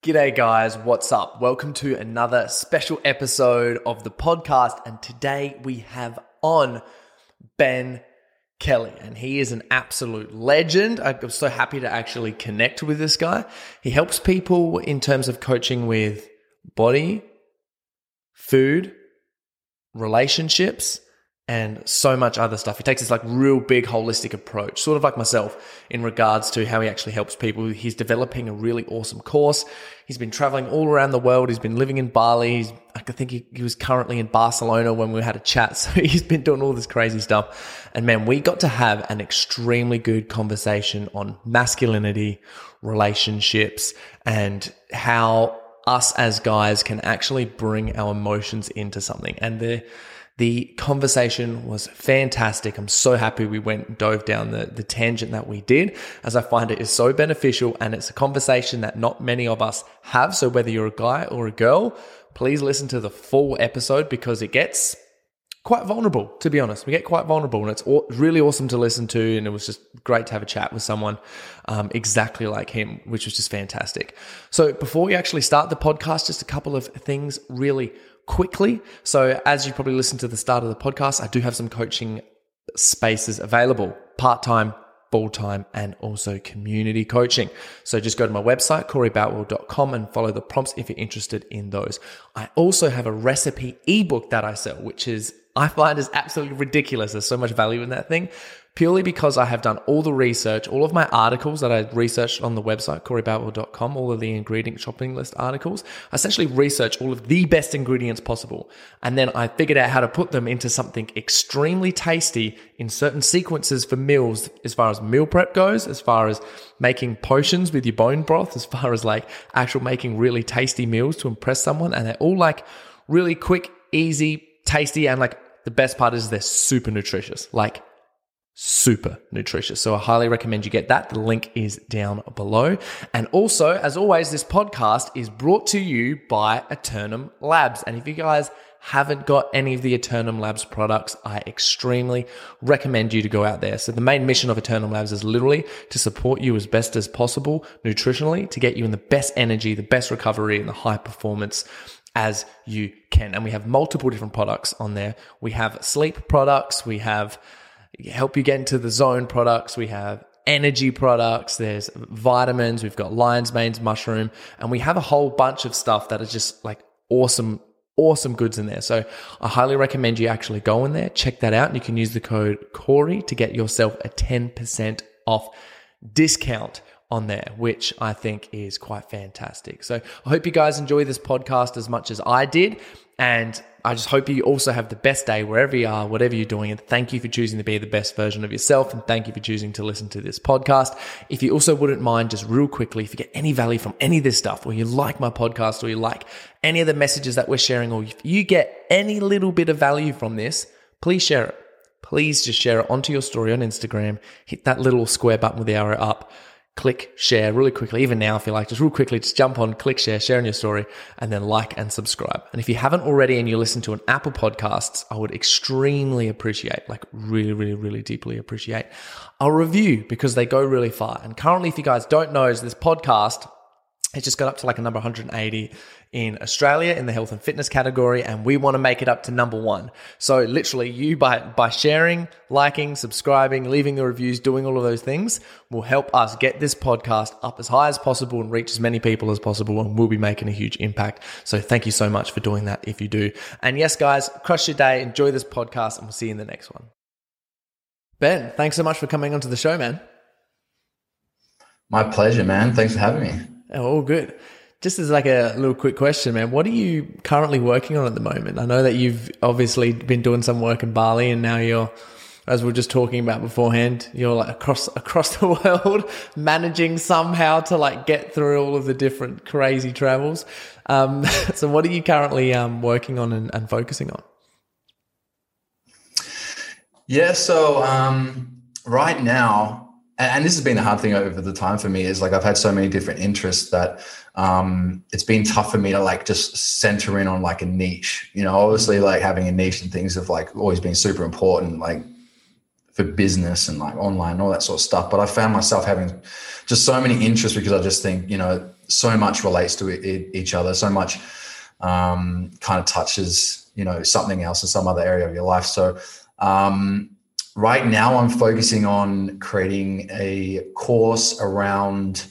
G'day, guys. What's up? Welcome to another special episode of the podcast. And today we have on Ben Kelly, and he is an absolute legend. I'm so happy to actually connect with this guy. He helps people in terms of coaching with body, food, relationships, and so much other stuff. He takes this like real big holistic approach, sort of like myself in regards to how he actually helps people. He's developing a really awesome course. He's been traveling all around the world. He's been living in Bali. He's, I think he, he was currently in Barcelona when we had a chat. So he's been doing all this crazy stuff. And man, we got to have an extremely good conversation on masculinity, relationships, and how us as guys can actually bring our emotions into something. And the, the conversation was fantastic. I'm so happy we went and dove down the, the tangent that we did, as I find it is so beneficial and it's a conversation that not many of us have. So, whether you're a guy or a girl, please listen to the full episode because it gets quite vulnerable, to be honest. We get quite vulnerable, and it's really awesome to listen to. And it was just great to have a chat with someone um, exactly like him, which was just fantastic. So, before we actually start the podcast, just a couple of things really quickly. So, as you probably listened to the start of the podcast, I do have some coaching spaces available part time, full time, and also community coaching. So, just go to my website, coreyboutwell.com, and follow the prompts if you're interested in those. I also have a recipe ebook that I sell, which is I find is absolutely ridiculous. There's so much value in that thing purely because I have done all the research, all of my articles that I researched on the website, coreyboutwell.com, all of the ingredient shopping list articles. I essentially research all of the best ingredients possible. And then I figured out how to put them into something extremely tasty in certain sequences for meals, as far as meal prep goes, as far as making potions with your bone broth, as far as like actual making really tasty meals to impress someone. And they're all like really quick, easy, tasty, and like the best part is they're super nutritious. Like super nutritious. So I highly recommend you get that. The link is down below. And also, as always, this podcast is brought to you by Eternum Labs. And if you guys haven't got any of the Eternum Labs products, I extremely recommend you to go out there. So the main mission of Eternum Labs is literally to support you as best as possible nutritionally to get you in the best energy, the best recovery and the high performance as you can. And we have multiple different products on there. We have sleep products. We have help you get into the zone products. We have energy products. There's vitamins. We've got lion's mane's mushroom, and we have a whole bunch of stuff that is just like awesome, awesome goods in there. So I highly recommend you actually go in there, check that out, and you can use the code Corey to get yourself a 10% off discount on there, which I think is quite fantastic. So I hope you guys enjoy this podcast as much as I did. And I just hope you also have the best day wherever you are, whatever you're doing. And thank you for choosing to be the best version of yourself. And thank you for choosing to listen to this podcast. If you also wouldn't mind, just real quickly, if you get any value from any of this stuff, or you like my podcast, or you like any of the messages that we're sharing, or if you get any little bit of value from this, please share it. Please just share it onto your story on Instagram. Hit that little square button with the arrow up click share really quickly. Even now, if you like, just real quickly, just jump on, click share, share in your story, and then like and subscribe. And if you haven't already and you listen to an Apple Podcasts, I would extremely appreciate, like really, really, really deeply appreciate a review because they go really far. And currently, if you guys don't know, is this podcast it's just got up to like a number 180 in Australia in the health and fitness category, and we want to make it up to number one. So literally, you by by sharing, liking, subscribing, leaving the reviews, doing all of those things will help us get this podcast up as high as possible and reach as many people as possible, and we'll be making a huge impact. So thank you so much for doing that if you do. And yes, guys, crush your day, enjoy this podcast, and we'll see you in the next one. Ben, thanks so much for coming onto the show, man. My pleasure, man. Thanks for having me. Oh, all good. Just as like a little quick question, man, what are you currently working on at the moment? I know that you've obviously been doing some work in Bali and now you're as we are just talking about beforehand, you're like across across the world, managing somehow to like get through all of the different crazy travels. Um, so, what are you currently um, working on and, and, focusing on? Yeah, so um, right now, and this has been a hard thing over the time for me is like I've had so many different interests that um, it's been tough for me to like just center in on like a niche. You know, obviously like having a niche and things have like always been super important, like for business and like online and all that sort of stuff. But I found myself having just so many interests because I just think you know so much relates to each other, so much um, kind of touches you know something else in some other area of your life. So um, right now i'm focusing on creating a course around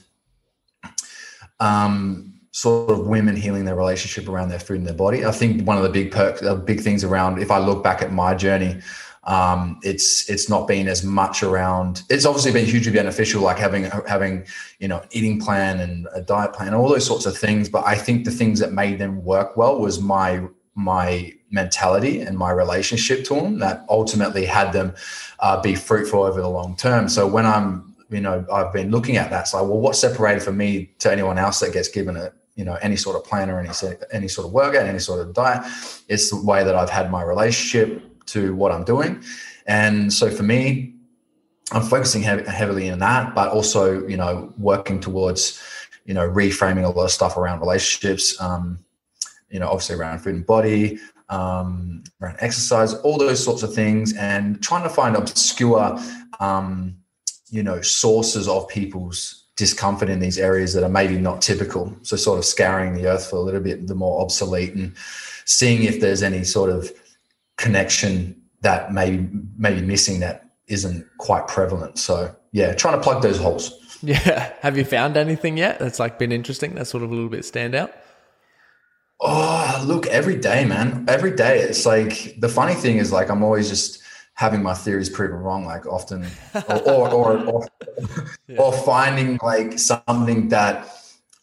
um, sort of women healing their relationship around their food and their body. I think one of the big perks the big things around if i look back at my journey um, it's it's not been as much around it's obviously been hugely beneficial like having having you know eating plan and a diet plan all those sorts of things. But i think the things that made them work well was my my mentality and my relationship to them that ultimately had them uh, be fruitful over the long term. So when I'm, you know, I've been looking at that, it's like, well, what's separated for me to anyone else that gets given a, you know, any sort of plan or any any sort of workout, any sort of diet? It's the way that I've had my relationship to what I'm doing, and so for me, I'm focusing heavily in that, but also, you know, working towards, you know, reframing a lot of stuff around relationships. Um, you know, obviously around food and body, um, around exercise, all those sorts of things, and trying to find obscure, um, you know, sources of people's discomfort in these areas that are maybe not typical. So, sort of scouring the earth for a little bit the more obsolete and seeing if there's any sort of connection that maybe maybe missing that isn't quite prevalent. So, yeah, trying to plug those holes. Yeah. Have you found anything yet that's like been interesting? That's sort of a little bit stand out. Oh, look, every day, man. Every day. It's like the funny thing is like I'm always just having my theories proven wrong, like often or or or, or, yeah. or finding like something that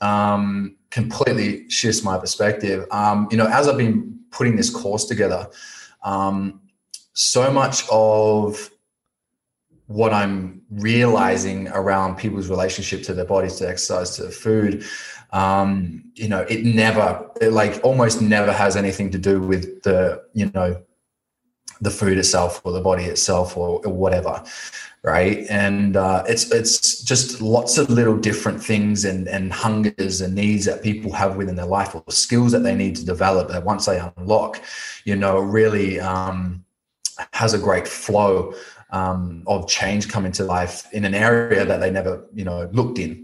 um completely shifts my perspective. Um, you know, as I've been putting this course together, um, so much of what I'm realizing around people's relationship to their bodies, to exercise, to food, um, you know, it never, it like almost never has anything to do with the, you know, the food itself or the body itself or, whatever, right? And uh, it's it's just lots of little different things and and hungers and needs that people have within their life or skills that they need to develop that once they unlock, you know, really um, has a great flow um, of change come into life in an area that they never, you know, looked in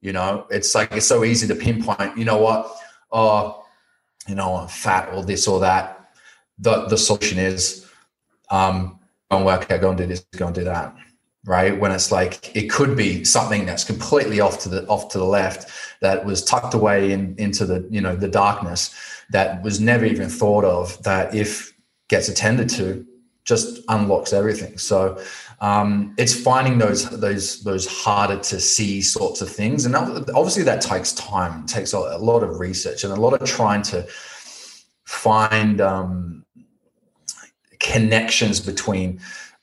you know, it's like it's so easy to pinpoint. You know what? Oh, you know, I'm fat or this or that. The the solution is, um, go and work out, go and do this, go and do that. Right? When it's like it could be something that's completely off to the off to the left, that was tucked away in, into the you know the darkness, that was never even thought of. That if gets attended to, just unlocks everything. So um, it's finding those those those harder to see sorts of things, and obviously that takes time, takes a, lot of research and a lot of trying to find um, connections between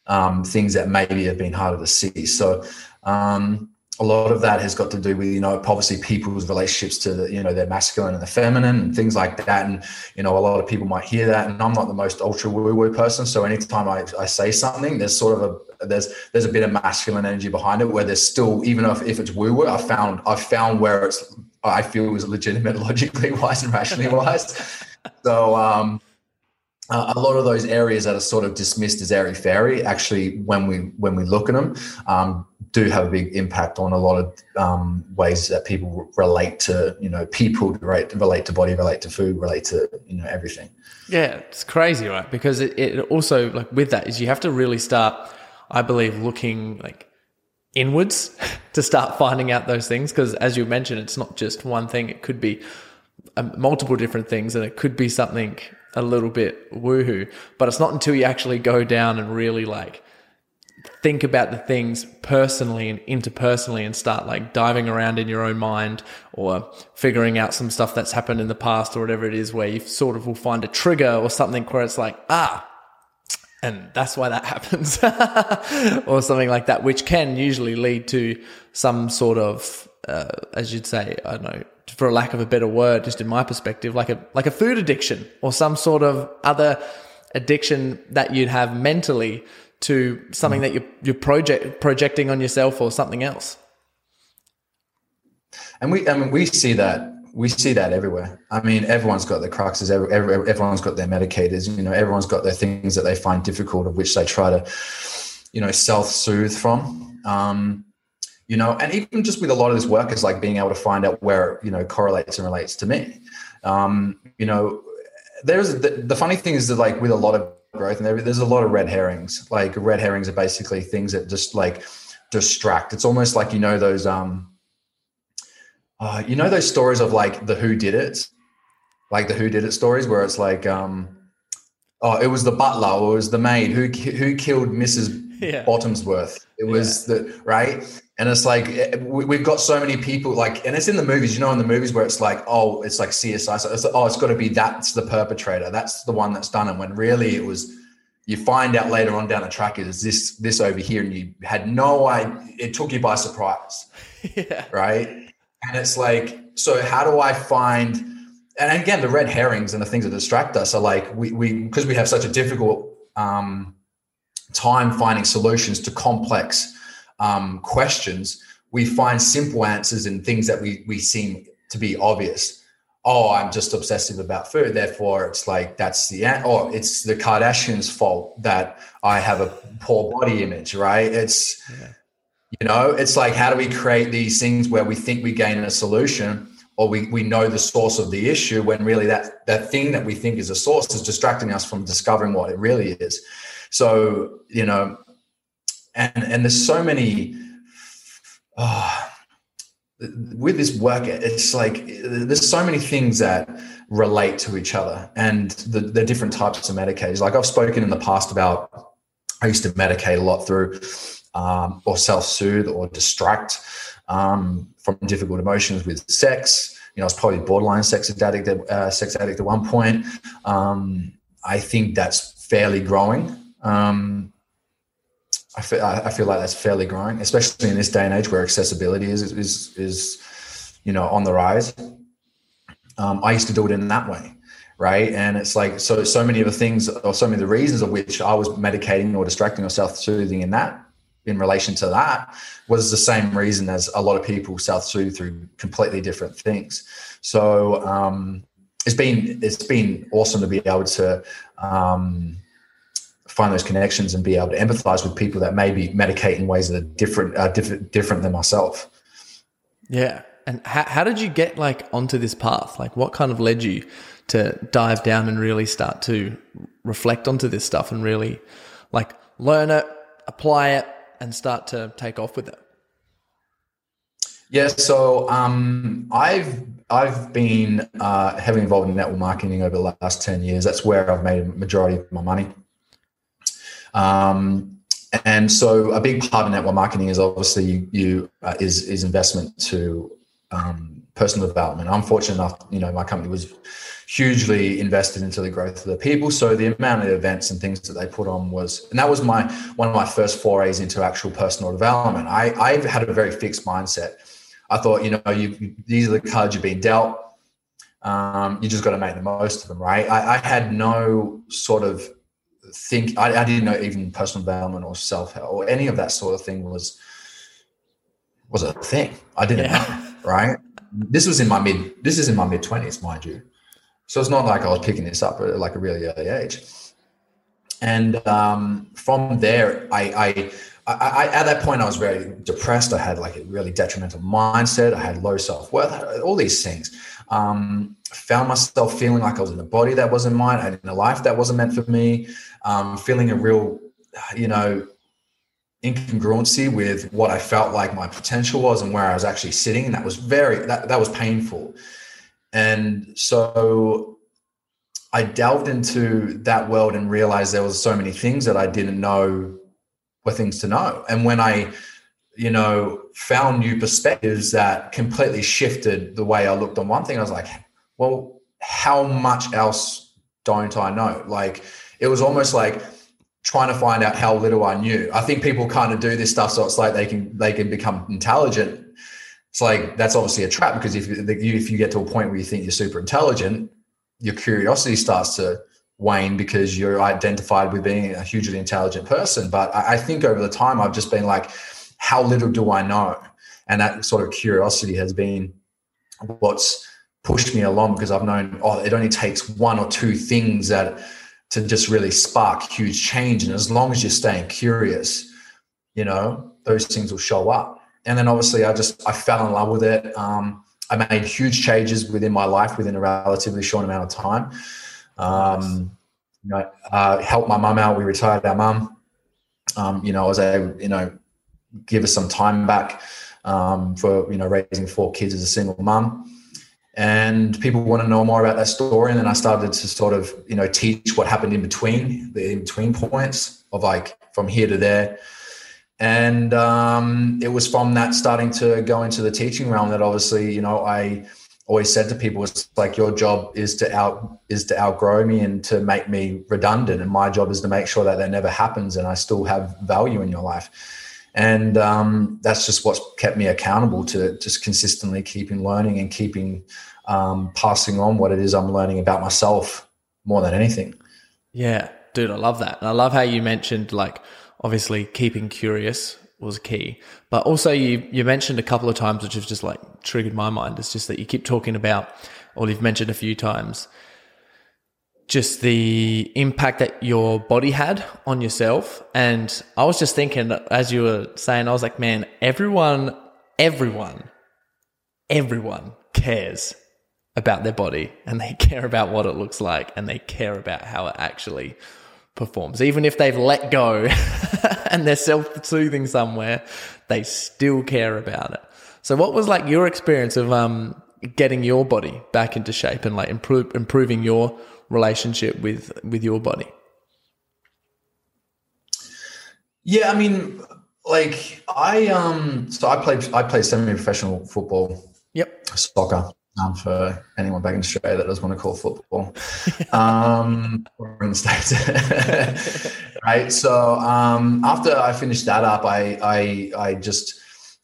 um, things that maybe have been harder to see. So um, a lot of that has got to do with you know obviously people's relationships to the, you know their masculine and the feminine and things like that. And you know a lot of people might hear that. And i'm not the most ultra woo woo person. So anytime I, I say something there's sort of a there's there's a bit of masculine energy behind it where there's still even if, if it's woo woo i found i found where it's i feel was legitimate logically wise and rationally wise. So um uh, a lot of those areas that are sort of dismissed as airy fairy actually when we when we look at them um, do have a big impact on a lot of um, ways that people relate to you know people relate relate to body relate to food relate to you know everything. Yeah it's crazy right? Because it, it also like with that is you have to really start i believe looking like inwards to start finding out those things because as you mentioned it's not just one thing. It could be um, multiple different things and it could be something a little bit woohoo. But it's not until you actually go down and really like think about the things personally and interpersonally and start like diving around in your own mind or figuring out some stuff that's happened in the past or whatever it is where you sort of will find a trigger or something where it's like, ah, and that's why that happens or something like that which can usually lead to some sort of uh, as you'd say i don't know for lack of a better word just in my perspective like a like a food addiction or some sort of other addiction that you'd have mentally to something that you're you're project projecting on yourself or something else and we I mean we see that we see that everywhere. I mean, everyone's got their cruxes. Every, every, everyone's got their medicators. You know, everyone's got their things that they find difficult, of which they try to, you know, self-soothe from. Um, you know, and even just with a lot of this work is like being able to find out where you know correlates and relates to me. Um, you know, there's the, the funny thing is that like with a lot of growth and there's a lot of red herrings. Like red herrings are basically things that just like distract. It's almost like you know those um uh, you know those stories of like the who did it, like the who did it stories where it's like, um, oh, it was the butler or it was the maid who who killed Mrs. Yeah. Bottomsworth. It was yeah. the right, and it's like eh, we've got so many people like, and it's in the movies. You know, in the movies where it's like, oh, it's like CSI. So it's oh, it's got to be that's the perpetrator. That's the one that's done it. When really it was you find out later on down the track is this this over here and you had no idea it took you by surprise yeah. right and it's like, so how do I find, and again, the red herrings and the things that distract us are like, we, we because we have such a difficult um, time finding solutions to complex um, questions, we find simple answers in things that we, we seem to be obvious. Oh, I'm just obsessive about food. Therefore, it's like that's the end. Or it's the Kardashians' fault that I have a poor body image, right? It's yeah you know, it's like how do we create these things where we think we gain a solution or we, we know the source of the issue when really that that thing that we think is a source is distracting us from discovering what it really is. So, you know, and and there's so many oh, with this work, it's like there's so many things that relate to each other and the, the different types of medicators. Like I've spoken in the past about I used to medicate a lot through um, or self-soothe or distract um, from difficult emotions with sex. You know, I was probably borderline sex addict, uh, sex addict at one point. Um, I think that's fairly growing. Um, I feel, I feel like that's fairly growing, especially in this day and age where accessibility is is is you know on the rise. Um, I used to do it in that way, right? And it's like so so many of the things or so many of the reasons of which I was medicating or distracting or self soothing in that in relation to that was the same reason as a lot of people self-soothe through completely different things. So um, it's been it's been awesome to be able to um, find those connections and be able to empathize with people that maybe medicate in ways that are different uh, different different than myself. Yeah. And how, how did you get like onto this path? Like what kind of led you to dive down and really start to reflect onto this stuff and really like learn it, apply it, and start to take off with it? Yeah, so um, I've I've been uh, heavily involved in network marketing over the last ten years. That's where I've made a majority of my money. Um, and so a big part of network marketing is obviously you, you uh, is is investment to um, personal development. I'm fortunate enough, you know, my company was hugely invested into the growth of the people. So the amount of events and things that they put on was, and that was my one of my first forays into actual personal development. I I had a very fixed mindset. I thought, you know, you, these are the cards you've been dealt. Um, you just got to make the most of them, right? I, I had no sort of think. I, I, didn't know even personal development or self help or any of that sort of thing was was a thing. I didn't yeah. know, right? This was in my mid. This is in my mid twenties, mind you. So it's not like I was picking this up at like a really early age. And um, from there, I, I, I, at that point, I was very depressed. I had like a really detrimental mindset. I had low self worth, all these things. Um, found myself feeling like I was in a body that wasn't mine, and in a life that wasn't meant for me. Um, feeling a real, you know, incongruency with what I felt like my potential was and where I was actually sitting. And that was very that that was painful. And so I delved into that world and realized there was so many things that I didn't know were things to know. And when I, you know, found new perspectives that completely shifted the way I looked on one thing, I was like, well, how much else don't I know? Like it was almost like trying to find out how little I knew. I think people kind of do this stuff so it's like they can they can become intelligent. It's like that's obviously a trap because if you, if you get to a point where you think you're super intelligent, your curiosity starts to wane because you're identified with being a hugely intelligent person. But I, I think over the time I've just been like, how little do I know? And that sort of curiosity has been what's pushed me along because I've known oh it only takes one or two things that to just really spark huge change. And as long as you're staying curious you know those things will show up. And then obviously I just I fell in love with it. Um, I made huge changes within my life within a relatively short amount of time. Um, you know uh, helped my mum out. We retired our mum. Um, you know I was able you know give us some time back um, for you know raising four kids as a single mum. And people want to know more about that story. And then i started to sort of you know teach what happened in between the in between points of like from here to there. And um, it was from that starting to go into the teaching realm that obviously you know i always said to people it's like your job is to out is to outgrow me and to make me redundant. And my job is to make sure that that never happens and i still have value in your life and um, that's just what's kept me accountable to just consistently keeping learning and keeping um, passing on what it is I'm learning about myself more than anything. Yeah, dude, I love that. And I love how you mentioned like obviously keeping curious was key, but also you you mentioned a couple of times which have just like triggered my mind. It's just that you keep talking about, or you've mentioned a few times, just the impact that your body had on yourself. And I was just thinking, as you were saying, I was like, man, everyone, everyone, everyone cares about their body and they care about what it looks like and they care about how it actually performs. Even if they've let go and they're self soothing somewhere, they still care about it. So, what was like your experience of um, getting your body back into shape and like improve, improving your relationship with with your body? Yeah, I mean, like I um, so I played I play semi-professional football. Yep. Soccer. Um, for anyone back in Australia that doesn't want to call football, um, or in the states, right? So um, after I finished that up, I I I just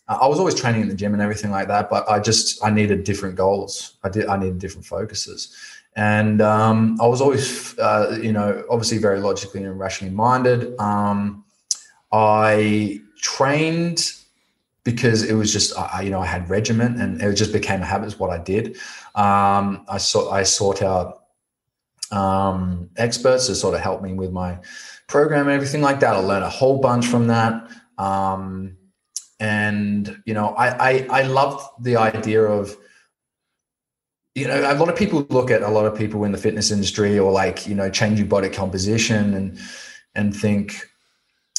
I was always training in the gym and everything like that, but I just I needed different goals. I did I needed different focuses, and um, I was always, uh, you know, obviously very logically and rationally minded. Um, I trained because it was just, I, you know, I had regiment and it just became a habit. Is what I did. Um, I sought, I sought out um, experts to sort of help me with my program and everything like that. I learned a whole bunch from that. Um, and you know, I, I I loved the idea of you know, a lot of people look at a lot of people in the fitness industry or like, you know, changing body composition and and think,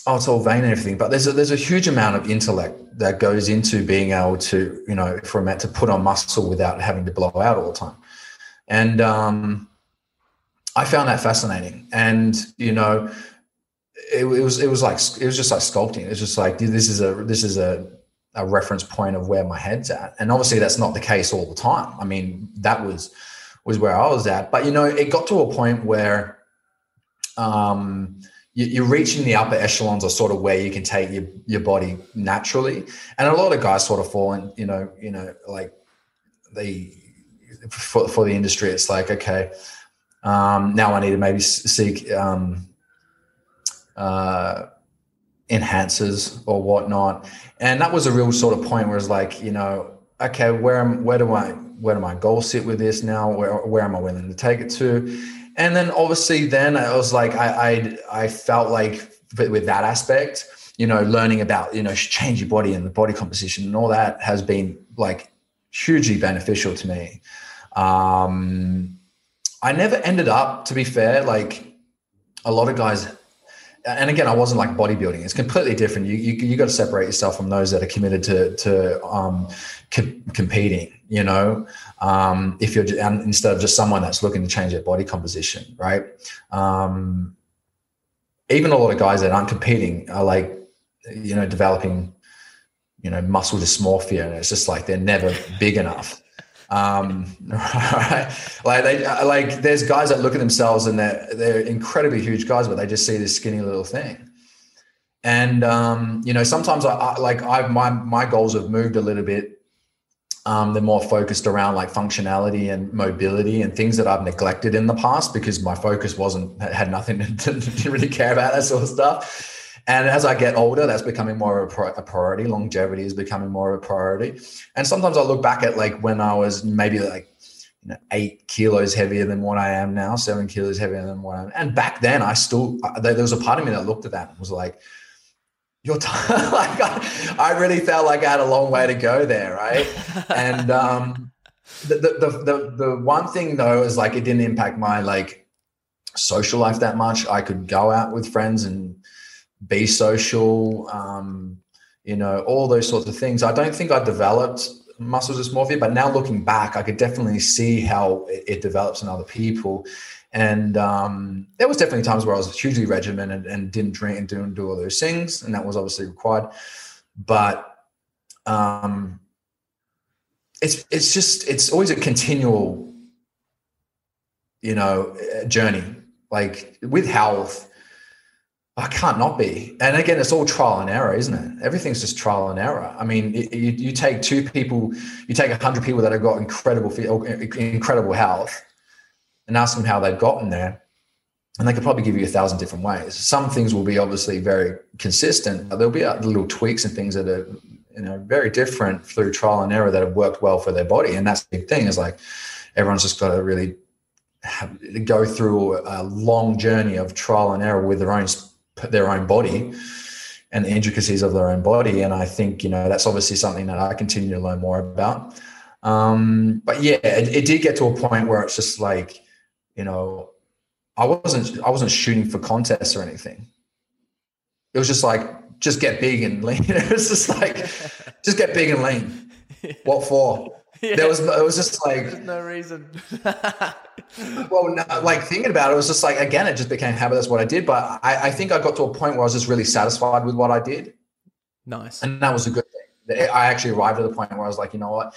oh, it's all vain and everything. But there's a there's a huge amount of intellect that goes into being able to, you know, for a man to put on muscle without having to blow out all the time. And um I found that fascinating. And, you know, it, it was it was like it was just like sculpting. It's just like this is a this is a a reference point of where my head's at. And obviously that's not the case all the time. I mean, that was was where I was at. But you know, it got to a point where um you, are reaching the upper echelons of sort of where you can take your, your body naturally. And a lot of guys sort of fall in, you know, you know, like they for, for the industry, it's like, okay, um, now I need to maybe seek um, uh, enhancers or whatnot. And that was a real sort of point where it's like, you know, okay, where am where do I where do my goals sit with this now? Where where am I willing to take it to? And then obviously then I was like I I, I felt like with that aspect, you know, learning about, you know, change your body and the body composition and all that has been like hugely beneficial to me. Um I never ended up, to be fair, like a lot of guys and again, I wasn't like bodybuilding. It's completely different. You you, you got to separate yourself from those that are committed to to um, co- competing. You know, um, if you're instead of just someone that's looking to change their body composition, right? Um, even a lot of guys that aren't competing are like, you know, developing, you know, muscle dysmorphia, and it's just like they're never big enough. Um, right? Like they like there's guys that look at themselves and they're they're incredibly huge guys, but they just see this skinny little thing. And um, you know, sometimes I, I like I've my my goals have moved a little bit. Um, they're more focused around like functionality and mobility and things that I've neglected in the past because my focus wasn't had nothing to, to really care about that sort of stuff. And as I get older, that's becoming more of a, priority. Longevity is becoming more of a priority. And sometimes I look back at like when I was maybe like you know, eight kilos heavier than what I am now, seven kilos heavier than what I am. And back then, I still there was a part of me that looked at that and was like, "You're t-. like I, I really felt like I had a long way to go there, right?" and um, the, the the the one thing though is like it didn't impact my like social life that much. I could go out with friends and be social, um, you know, all those sorts of things. I don't think I developed muscle dysmorphia, but now looking back, I could definitely see how it, it develops in other people. And um, there was definitely times where I was hugely regimented and didn't drink and didn't do all those things, and that was obviously required. But um, it's it's just it's always a continual, you know, journey. Like with health, I can't not be. And again, it's all trial and error, isn't it? Everything's just trial and error. I mean, you, you take two people, you take a hundred people that have got incredible, uh, incredible health, and ask them how they've gotten there, and they could probably give you a thousand different ways. Some things will be obviously very consistent. There'll be uh, little tweaks and things that are, you know, very different through trial and error that have worked well for their body. And that's the big thing. Is like everyone's just got to really have, go through a long journey of trial and error with their own their own body and the intricacies of their own body. And I think, you know, that's obviously something that I continue to learn more about. Um, but yeah, it, it did get to a point where it's just like, you know, I wasn't I wasn't shooting for contests or anything. It was just like, just get big and lean. it was just like, just get big and lean. What for? Yeah. There was it was just like There's no reason. well, no, like thinking about it, it was just like again, it just became habit. That's what I did. But I, I think I got to a point where I was just really satisfied with what I did. Nice, and that was a good thing. I actually arrived at the point where I was like, you know what,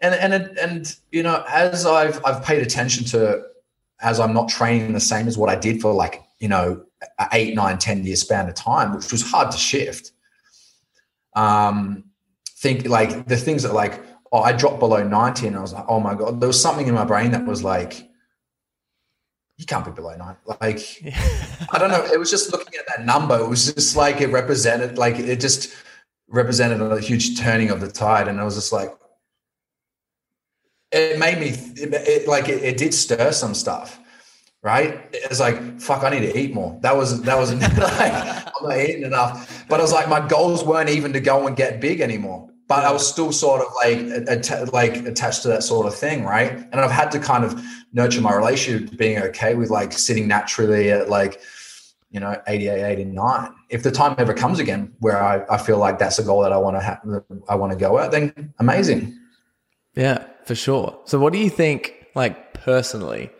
and and it, and you know, as I've I've paid attention to, as I'm not training the same as what I did for like you know eight, nine, ten year span of time, which was hard to shift. Um, think like the things that like oh, I dropped below 90 and I was like, oh my God, there was something in my brain that was like, you can't be below 90. Like, I don't know. It was just looking at that number. It was just like it represented, like it just represented a huge turning of the tide. And I was just like, it made me it, it like it, it, did stir some stuff, right? It's like, fuck, I need to eat more. That was that was like I'm not eating enough. But I was like, my goals weren't even to go and get big anymore but I was still sort of like att- like attached to that sort of thing, right? And I've had to kind of nurture my relationship being okay with like sitting naturally at like you know 88 89 if the time ever comes again where i, I feel like that's a goal that i want to have i want to go at then amazing. Yeah for sure. So what do you think like personally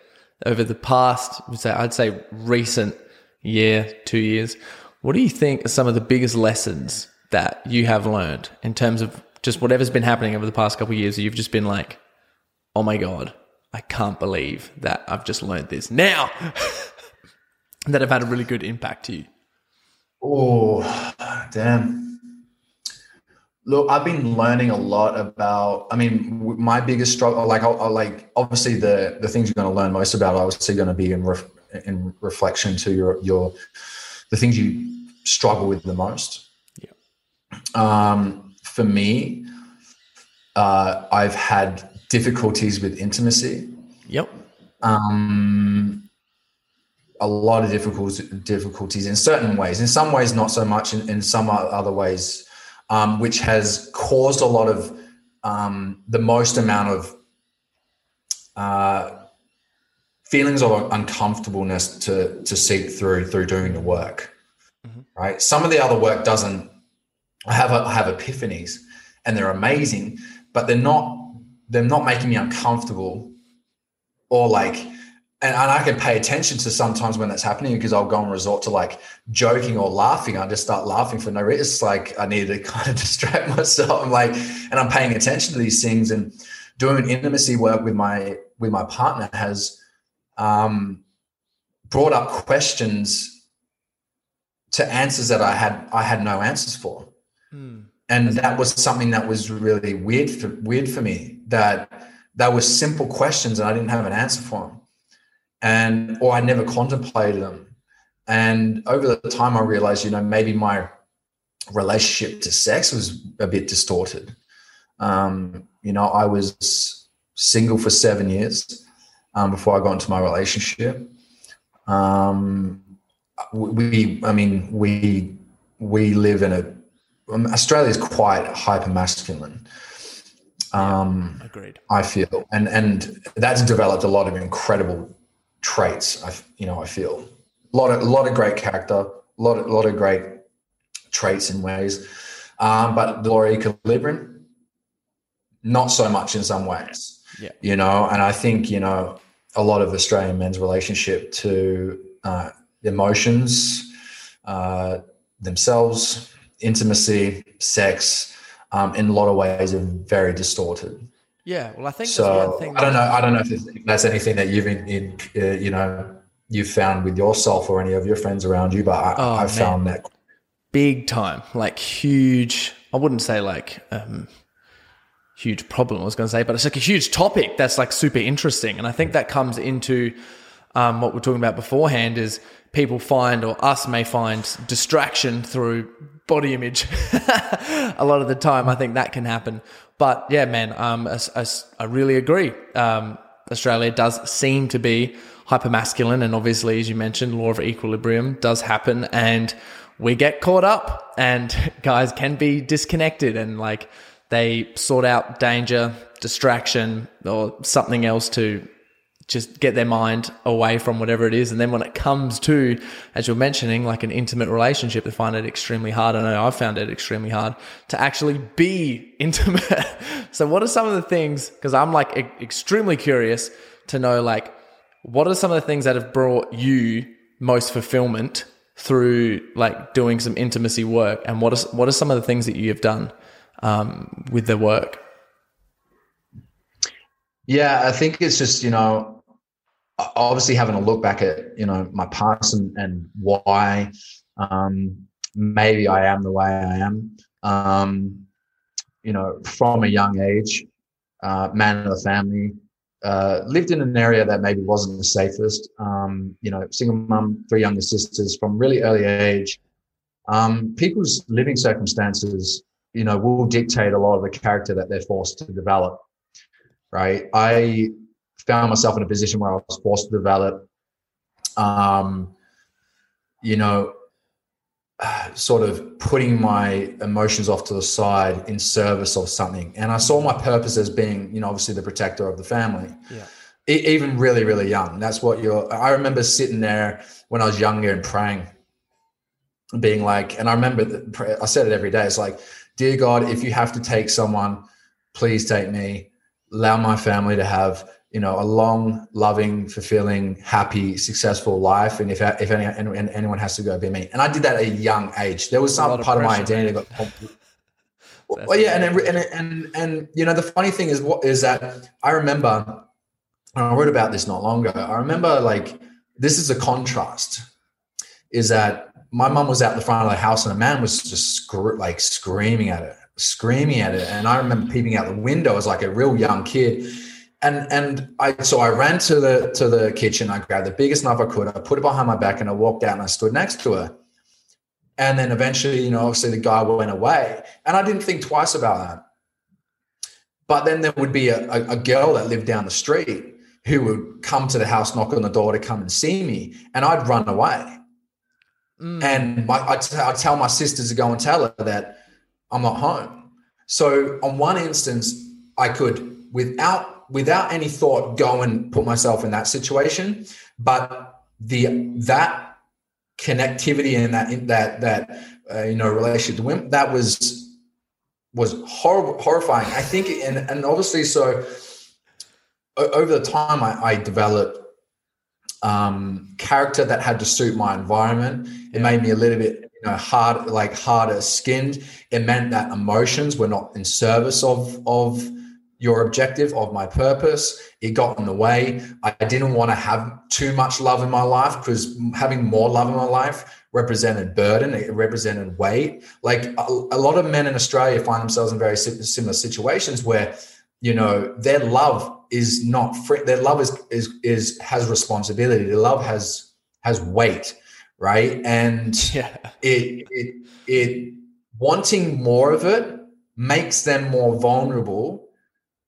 over the past say i'd say recent year two years what do you think are some of the biggest lessons that you have learned in terms of just whatever's been happening over the past couple of years? You've just been like, oh my God, I can't believe that I've just learned this now that have had a really good impact to you. Oh, damn. Look, I've been learning a lot about. I mean, my biggest struggle, like, I like obviously the the things you're going to learn most about, are obviously going to be in ref, in reflection to your your the things you struggle with the most um, for me, uh, I've had difficulties with intimacy. Yep. Um, a lot of difficulties, difficulties in certain ways. In some ways, not so much. In, in some other ways, um, which has caused a lot of um, the most amount of uh, feelings of uncomfortableness to to seek through through doing the work. Mm-hmm. Right. Some of the other work doesn't I have I have epiphanies, and they're amazing, but they're not they're not making me uncomfortable, or like, and, and I can pay attention to sometimes when that's happening because I'll go and resort to like joking or laughing. I just start laughing for no reason. It's like I need to kind of distract myself. I'm like, and I'm paying attention to these things and doing intimacy work with my with my partner has um, brought up questions to answers that I had I had no answers for. And that was something that was really weird for, weird for me that that were simple questions and I didn't have an answer for them. And or I never contemplated them. And over the time I realized, you know, maybe my relationship to sex was a bit distorted. Um, you know, I was single for seven years um, before I got into my relationship. Um, we, I mean, we we live in a um, Australia is quite hyper masculine. Um, agreed. I feel, and and that's developed a lot of incredible traits. I you know I feel a lot of a lot of great character, a lot of a lot of great traits in ways, um, but the law equilibrium, not so much in some ways. Yeah, you know, and I think you know a lot of Australian men's relationship to uh, emotions, uh, themselves, intimacy, sex, um, in a lot of ways are very distorted. Yeah, well, I think so. I don't know. I don't know if that's anything that you've in, in uh, you know you've found with yourself or any of your friends around you, but I, oh, I found that big time, like huge. I wouldn't say like um, huge problem. I was going to say, but it's like a huge topic that's like super interesting, and I think that comes into um, what we're talking about beforehand is people find or us may find distraction through body image. A lot of the time i think that can happen. But yeah man um, I, I, I really agree. Um, australia does seem to be hypermasculine and obviously as you mentioned law of equilibrium does happen and we get caught up and guys can be disconnected and like they sort out danger distraction or something else to just get their mind away from whatever it is. And then when it comes to, as you're mentioning, like an intimate relationship, they find it extremely hard. I know I've found it extremely hard to actually be intimate. so what are some of the things, because I'm like e- extremely curious to know, like, what are some of the things that have brought you most fulfillment through like doing some intimacy work? And what is, what are some of the things that you have done um, with the work? Yeah, I think it's just, you know, obviously having a look back at you know my past and, and why um, maybe I am the way I am. Um, you know, from a young age, uh, man of the family, uh, lived in an area that maybe wasn't the safest. Um, you know, single mum, three younger sisters from really early age. Um, people's living circumstances, you know, will dictate a lot of the character that they're forced to develop. Right. I found myself in a position where I was forced to develop, um, you know, sort of putting my emotions off to the side in service of something. And I saw my purpose as being, you know, obviously the protector of the family. Yeah. even really, really young. That's what you're. I remember sitting there when I was younger and praying, being like, and I remember, that, I said it every day. It's like, dear God, if you have to take someone, please take me. Allow my family to have you know a long loving fulfilling happy successful life. And if if any, anyone has to go be me. And i did that at a young age. There was some part of, my identity got well yeah and, and and and you know the funny thing is what is that i remember i wrote about this not long ago i remember like this is a contrast is that my mom was out the front of the house and a man was just scr- like screaming at her screaming at it and i remember peeping out the window as like a real young kid and and I so I ran to the to the kitchen. I grabbed the biggest knife I could. I put it behind my back, and I walked out and I stood next to her. And then eventually, you know, obviously the guy went away, and I didn't think twice about that. But then there would be a, a, a girl that lived down the street who would come to the house, knock on the door to come and see me, and I'd run away. Mm. And my, I'd, I'd tell my sisters to go and tell her that I'm not home. So on one instance, I could, without without any thought go and put myself in that situation. But the that connectivity and that that that uh, you know relationship to women that was was horrible horrifying. I think and and obviously so over the time i, I developed um, character that had to suit my environment. It made me a little bit you know hard like harder skinned. It meant that emotions were not in service of of your objective of my purpose. It got in the way. I didn't want to have too much love in my life because having more love in my life represented burden, it represented weight. Like a, a lot of men in Australia find themselves in very similar situations where, you know, their love is not free. Their love is is is has responsibility. Their love has has weight, right? And yeah. it it it wanting more of it makes them more vulnerable,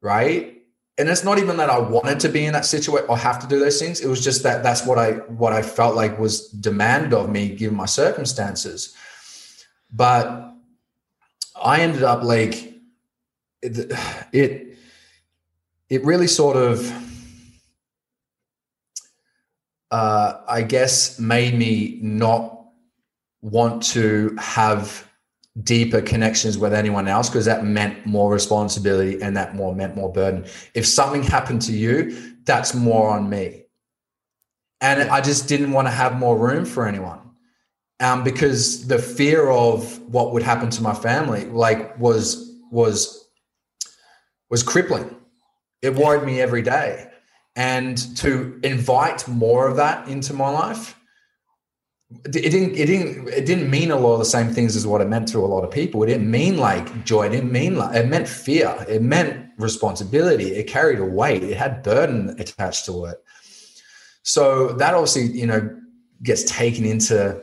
right? And it's not even that I wanted to be in that situation or have to do those things. It was just that that's what I what I felt like was demanded of me given my circumstances. But I ended up like it, it it really sort of uh, I guess made me not want to have deeper connections with anyone else because that meant more responsibility and that more meant more burden. If something happened to you, that's more on me. And I just didn't want to have more room for anyone. Um, because the fear of what would happen to my family like was was was crippling it worried me every day. And to invite more of that into my life, it didn't it didn't it didn't mean a lot of the same things as what it meant to a lot of people. It didn't mean like joy. It didn't mean like it meant fear. It meant responsibility. It carried a weight. It had burden attached to it. So that obviously, you know, gets taken into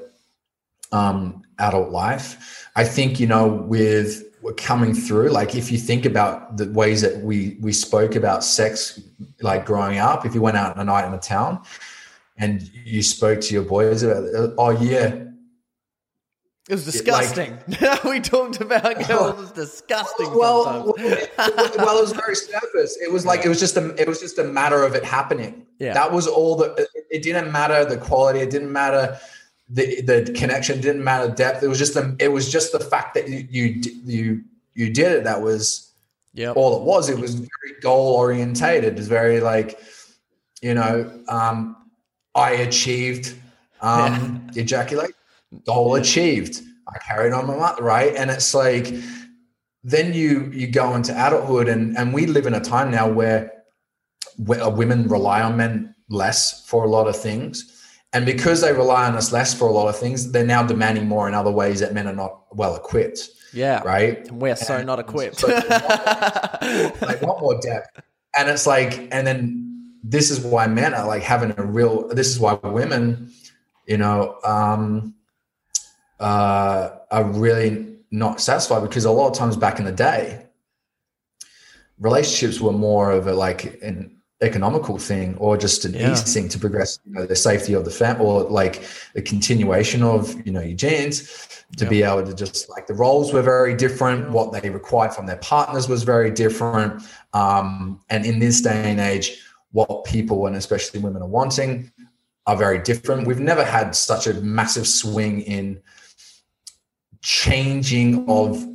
um, adult life. I think, you know, with coming through like if you think about the ways that we we spoke about sex like growing up if you went out on a night in a town and you spoke to your boys about it, oh yeah it was disgusting. Like, we talked about girls. It was disgusting. Well, well, it, well, it was very surface. It was like it was just a it was just a matter of it happening. Yeah, that was all. The it didn't matter the quality. It didn't matter the the connection didn't matter depth. It was just the it was just the fact that you you you, you did it. That was yeah all it was. It was very goal orientated. It was very like you know um, I achieved um, yeah. ejaculate goal achieved. I carried on my mother, right, and it's like then you you go into adulthood, and and we live in a time now where, where women rely on men less for a lot of things and because they rely on us less for a lot of things, they're now demanding more in other ways that men are not well equipped. Yeah. Right. And we're so not equipped. So they, want they want more depth. And it's like, and then this is why men are like having a real, this is why women, you know, um, uh, are really not satisfied because a lot of times back in the day, relationships were more of a like an economical thing or just an yeah. easy thing to progress you know, the safety of the family or like the continuation of you know your genes to yeah. be able to just like the roles were very different what they required from their partners was very different um, and in this day and age what people and especially women are wanting are very different we've never had such a massive swing in changing of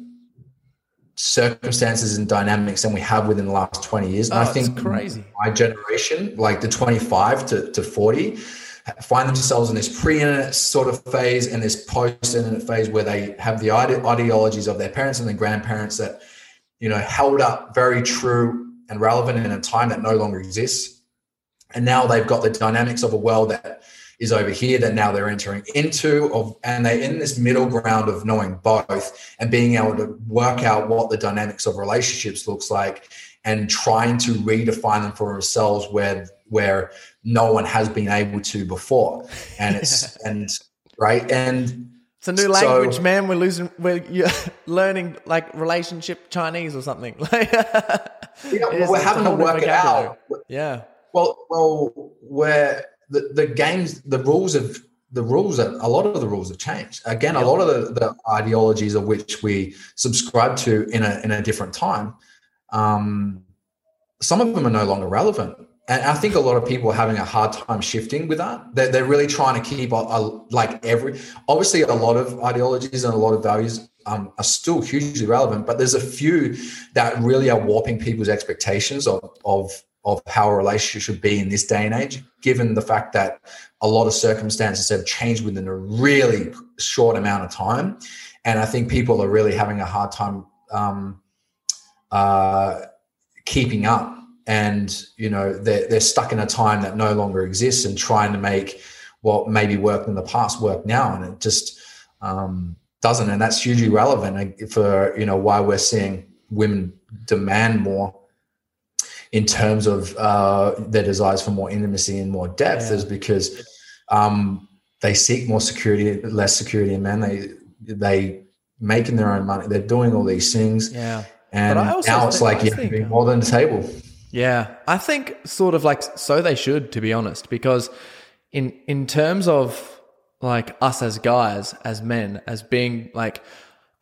circumstances and dynamics than we have within the last 20 years. And oh, I think crazy. my generation, like the 25 to, to 40, find themselves in this pre-internet sort of phase and this post-internet phase where they have the ide- ideologies of their parents and their grandparents that, you know, held up very true and relevant in a time that no longer exists. And now they've got the dynamics of a world that is over here that now they're entering into of and they're in this middle ground of knowing both and being able to work out what the dynamics of relationships looks like and trying to redefine them for themselves where where no one has been able to before and it's and right and it's a new language, so, man. We're losing. We're learning like relationship Chinese or something. yeah, well, we're having to work it out. Yeah. Well, well, we're the, the games, the rules of the rules are a lot of the rules have changed. Again, a lot of the, the ideologies of which we subscribe to in a in a different time, um, some of them are no longer relevant. And I think a lot of people are having a hard time shifting with that. They're, they're really trying to keep a, a, like every, obviously, a lot of ideologies and a lot of values um, are still hugely relevant, but there's a few that really are warping people's expectations of, of of how a relationship should be in this day and age, given the fact that a lot of circumstances have changed within a really short amount of time. And I think people are really having a hard time um, uh, keeping up and you know they're, they're stuck in a time that no longer exists and trying to make what maybe worked in the past work now and it just um, doesn't and that's hugely relevant for you know why we're seeing women demand more in terms of uh, their desires for more intimacy and more depth yeah. is because um, they seek more security less security in men they they making their own money. They're doing all these things. Yeah. And now it's like you have more than the table. yeah, I think sort of like so they should, to be honest, because in in terms of like us as guys, as men, as being like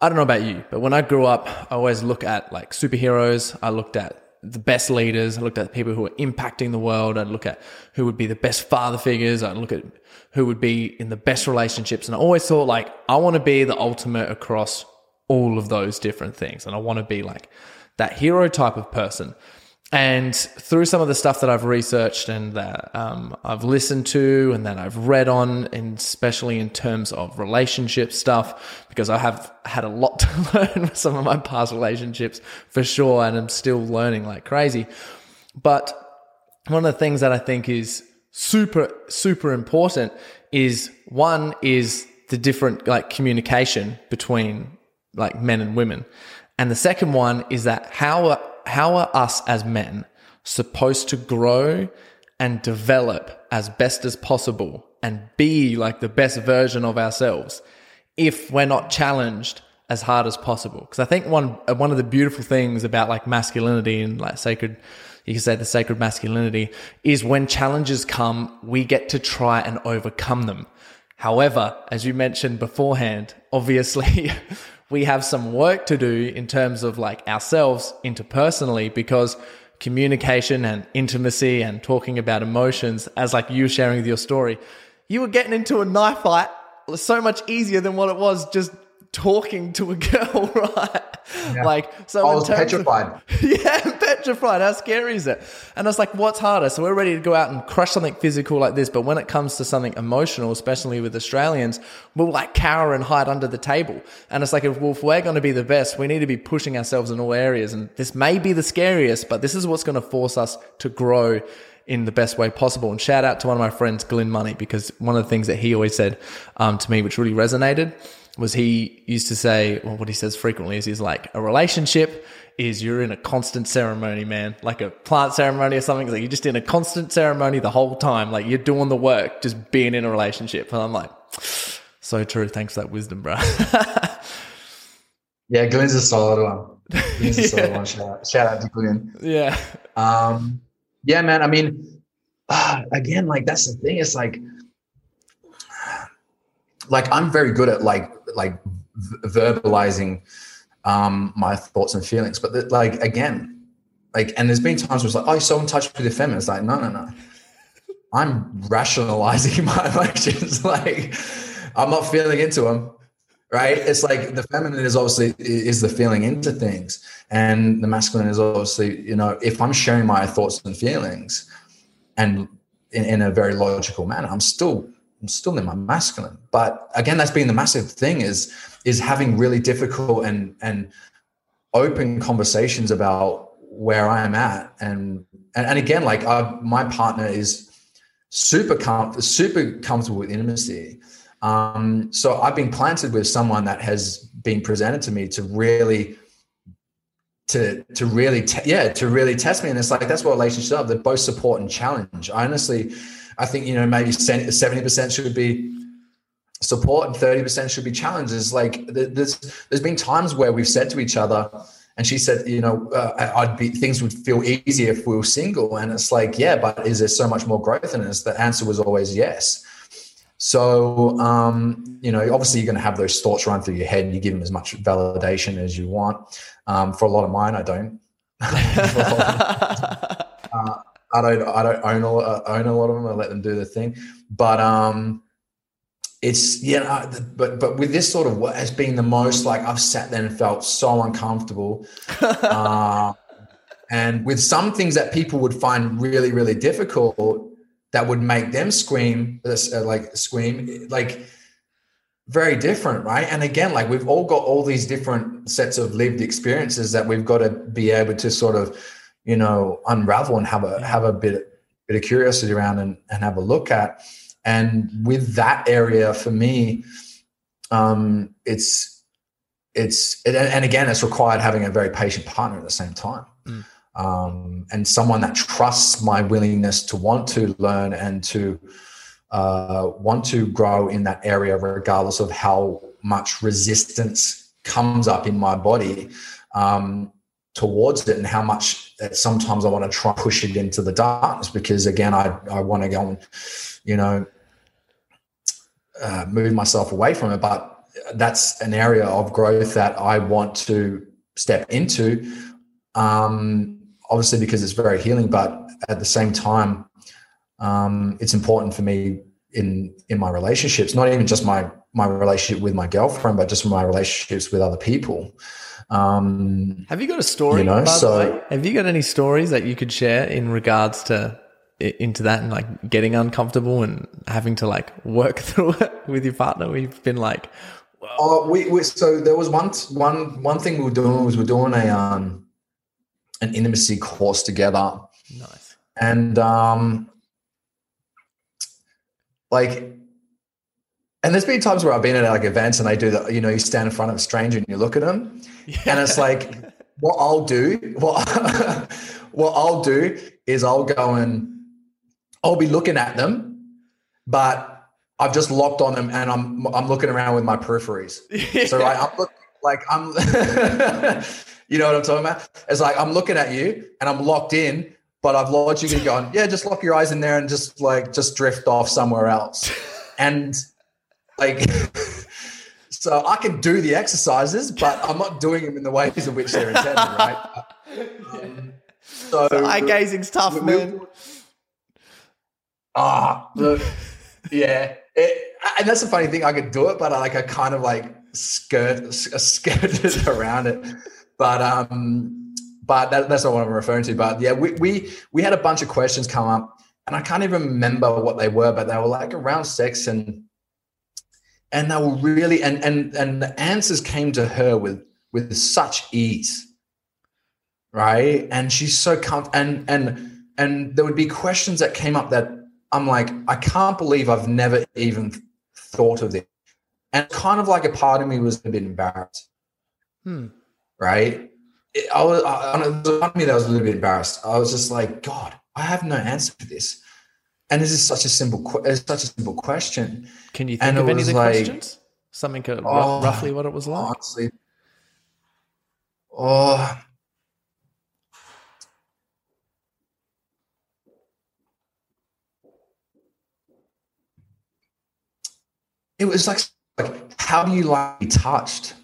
I don't know about you, but when I grew up, I always look at like superheroes. I looked at the best leaders. I looked at people who are impacting the world. I'd look at who would be the best father figures. I'd look at who would be in the best relationships. And I always thought like, I want to be the ultimate across all of those different things. And I want to be like that hero type of person. And through some of the stuff that I've researched and that um, I've listened to and that I've read on, and especially in terms of relationship stuff, because I have had a lot to learn with some of my past relationships for sure, and I'm still learning like crazy. But one of the things that I think is super, super important is one is the different like communication between like men and women. And the second one is that how how are us as men supposed to grow and develop as best as possible and be like the best version of ourselves if we're not challenged as hard as possible? Because I think one uh, one of the beautiful things about like masculinity and like sacred you can say the sacred masculinity is when challenges come, we get to try and overcome them. However, as you mentioned beforehand, obviously we have some work to do in terms of like ourselves interpersonally because communication and intimacy and talking about emotions as like you sharing your story you were getting into a knife fight so much easier than what it was just talking to a girl, right? Yeah. Like, so I was petrified. Of, yeah, petrified. How scary is it? And I was like, what's harder? So we're ready to go out and crush something physical like this, but when it comes to something emotional, especially with Australians, we'll like cower and hide under the table. And it's like, if, well, if we're going to be the best, we need to be pushing ourselves in all areas. And this may be the scariest, but this is what's going to force us to grow in the best way possible. And shout out to one of my friends, Glenn Money, because one of the things that he always said um, to me, which really resonated, was he used to say, well, what he says frequently is he's like, a relationship is you're in a constant ceremony, man, like a plant ceremony or something. Like you're just in a constant ceremony the whole time. Like you're doing the work, just being in a relationship. And I'm like, so true. Thanks for that wisdom, bro. yeah, Glenn's a solid one. Glenn's a solid one. Shout out, shout out to Glenn. Yeah. Um, yeah, man. I mean, uh, again, like that's the thing. It's like, like I'm very good at like like verbalizing um, my thoughts and feelings. But the, like again, like and there's been times where it's like, oh, you're so in touch with your feminine. Like, no, no, no. I'm rationalizing my emotions. like I'm not feeling into them. Right. It's like the feminine is obviously is the feeling into things. And the masculine is obviously, you know, if I'm sharing my thoughts and feelings and in, in a very logical manner, I'm still I'm still in my masculine. But again, that's been the massive thing is is having really difficult and and open conversations about where I'm at. And and, and again, like I, my partner is super com- super comfortable with intimacy. Um, so I've been planted with someone that has been presented to me to really to to really te- yeah to really test me and it's like that's what relationships are they're both support and challenge I honestly I think you know maybe seventy percent should be support and thirty percent should be challenges. Like there's there's been times where we've said to each other, and she said, you know, uh, I'd be things would feel easier if we were single, and it's like, yeah, but is there so much more growth in us? The answer was always yes. So, um, you know, obviously you're going to have those thoughts run through your head. And you give them as much validation as you want. Um, for a lot of mine, I don't. uh, I don't I don't own a, own a lot of them. I let them do the thing, but um, it's yeah. But but with this sort of what has been the most like I've sat there and felt so uncomfortable. uh, and with some things that people would find really really difficult, that would make them scream uh, like scream like very different right and again like we've all got all these different sets of lived experiences that we've got to be able to sort of you know, unravel and have a have a bit bit of curiosity around and, and have a look at. And with that area for me, um, it's it's and again, it's required having a very patient partner at the same time. Mm. Um, and someone that trusts my willingness to want to learn and to uh, want to grow in that area, regardless of how much resistance comes up in my body um, towards it, and how much sometimes I want to try push it into the darkness because again, I I want to go and you know uh, move myself away from it, but that's an area of growth that I want to step into. Um, obviously, because it's very healing, but at the same time, um, it's important for me in in my relationships, not even just my my relationship with my girlfriend, but just my relationships with other people. Um, Have you got a story? You know, so have you got any stories that you could share in regards to into that and like getting uncomfortable and having to like work through it with your partner? We've been like, Oh, we, we, so there was one one one thing we were doing was we're doing a um an intimacy course together. Nice. And um like and there's been times where I've been at like events and they do that, you know, you stand in front of a stranger and you look at them. Yeah. And it's like what I'll do, what what I'll do is I'll go and I'll be looking at them, but I've just locked on them and I'm I'm looking around with my peripheries. Yeah. So right, I'm look, like I'm you know what I'm talking about? It's like I'm looking at you and I'm locked in, but I've logically gone, yeah, just lock your eyes in there and just like just drift off somewhere else. And like so I can do the exercises, but I'm not doing them in the ways in which they're intended, right? Um, so, so eye gazing's tough, man. Ah, look, yeah. It, and that's the funny thing. I could do it, but I like I kind of like skirt skirted around it. But um, but that, that's not what I'm referring to. But yeah, we we we had a bunch of questions come up, and I can't even remember what they were, but they were like around sex and and they were really and and and the answers came to her with with such ease, right? And she's so comfortable, and and and there would be questions that came up that I'm like, I can't believe I've never even thought of this. And kind of like a part of me was a bit embarrassed. Hmm. Right? It, I was, I, there part of me that was a little bit embarrassed. I was just like, God, I have no answer for this. And this is such a simple, it's uh, such a simple question. Can you think and of any of the like, questions? Something oh, roughly what it was like? Honestly, oh, it was like, like how do you like be touched?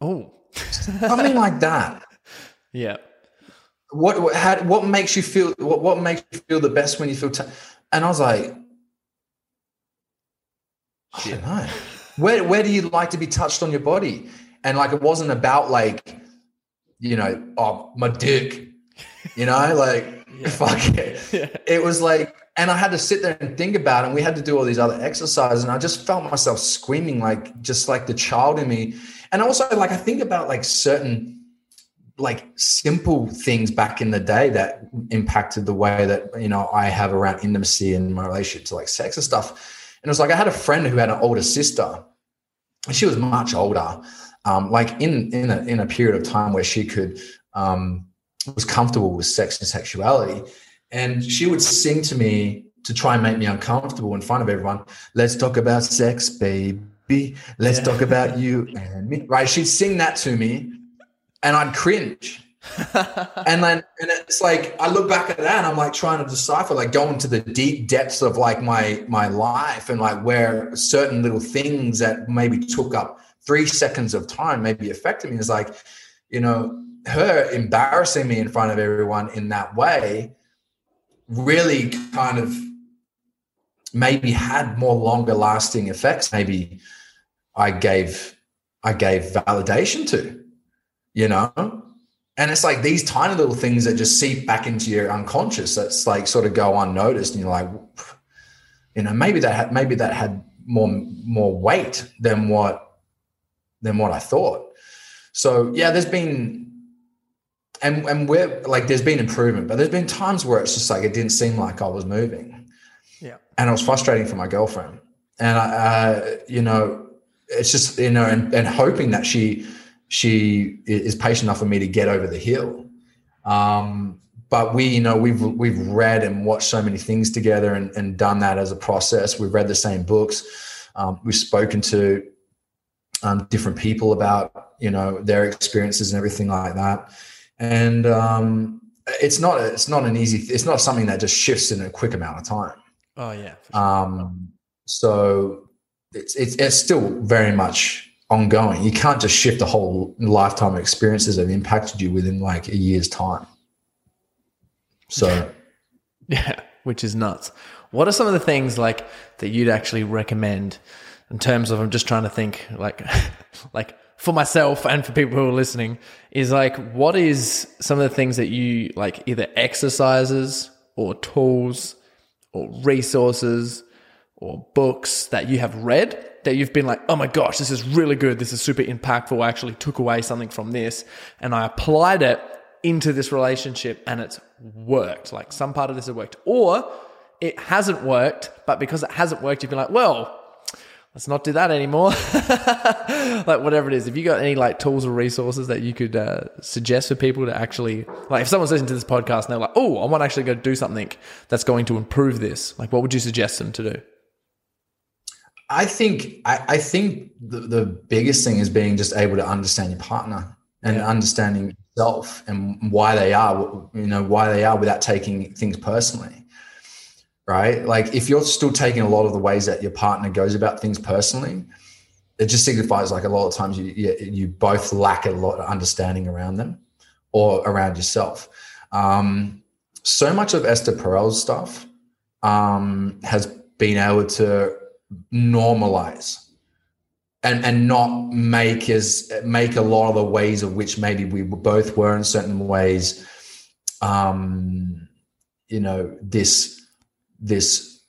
Oh, something like that. Yeah. What what, how, what makes you feel? What, what makes you feel the best when you feel? T- and I was like, I don't know. Where where do you like to be touched on your body? And like, it wasn't about like, you know, oh my dick, you know, like yeah. fuck it. Yeah. It was like and I had to sit there and think about it. And we had to do all these other exercises. And I just felt myself screaming, like just like the child in me. And also, like, I think about like certain, like simple things back in the day that impacted the way that, you know, I have around intimacy and my relationship to like sex and stuff. And it was like I had a friend who had an older sister. And she was much older, um, like in in a, in a period of time where she could um, was comfortable with sex and sexuality and she would sing to me to try and make me uncomfortable in front of everyone. Let's talk about sex, baby. Let's yeah. talk about you and me. Right? She'd sing that to me, and I'd cringe. and then and it's like I look back at that and I'm like trying to decipher, like going to the deep depths of like my my life and like where certain little things that maybe took up three seconds of time maybe affected me. Is like, you know, her embarrassing me in front of everyone in that way really kind of maybe had more longer lasting effects maybe i gave i gave validation to you know and it's like these tiny little things that just seep back into your unconscious that's like sort of go unnoticed and you're like you know maybe that had maybe that had more more weight than what than what i thought so yeah there's been and and we're like there's been improvement, but there's been times where it's just like it didn't seem like I was moving. Yeah. And it was frustrating for my girlfriend. And I, uh, you know, it's just, you know, and, and hoping that she she is patient enough for me to get over the hill. Um, but we, you know, we've we've read and watched so many things together and, and done that as a process. We've read the same books. Um, we've spoken to um, different people about you know their experiences and everything like that. And um, it's not it's not an easy. It's not something that just shifts in a quick amount of time. Oh yeah. Sure. Um, so it's, it's it's still very much ongoing. You can't just shift a whole lifetime of experiences that have impacted you within like a year's time. So, yeah, which is nuts. What are some of the things like that you'd actually recommend in terms of? I'm just trying to think like, like for myself and for people who are listening is like, what is some of the things that you like either exercises or tools or resources or books that you have read that you've been like, oh my gosh, this is really good. This is super impactful. I actually took away something from this and I applied it into this relationship and it's worked. Like some part of this has worked. Or it hasn't worked, but because it hasn't worked, you've been like, well, let's not do that anymore. like whatever it is. If you got any like tools or resources that you could uh, suggest for people to actually, like if someone's listening to this podcast and they're like, oh, I want to actually go do something that's going to improve this, like what would you suggest them to do? I think I, I think the, the biggest thing is being just able to understand your partner and yeah. understanding yourself and why they are, you know, why they are without taking things personally. Right. Like if you're still taking a lot of the ways that your partner goes about things personally, it just signifies like a lot of times you, you, you both lack a lot of understanding around them or around yourself. Um, so much of Esther Perel's stuff um, has been able to normalize and and not make as make a lot of the ways of which maybe we both were in certain ways um you know this this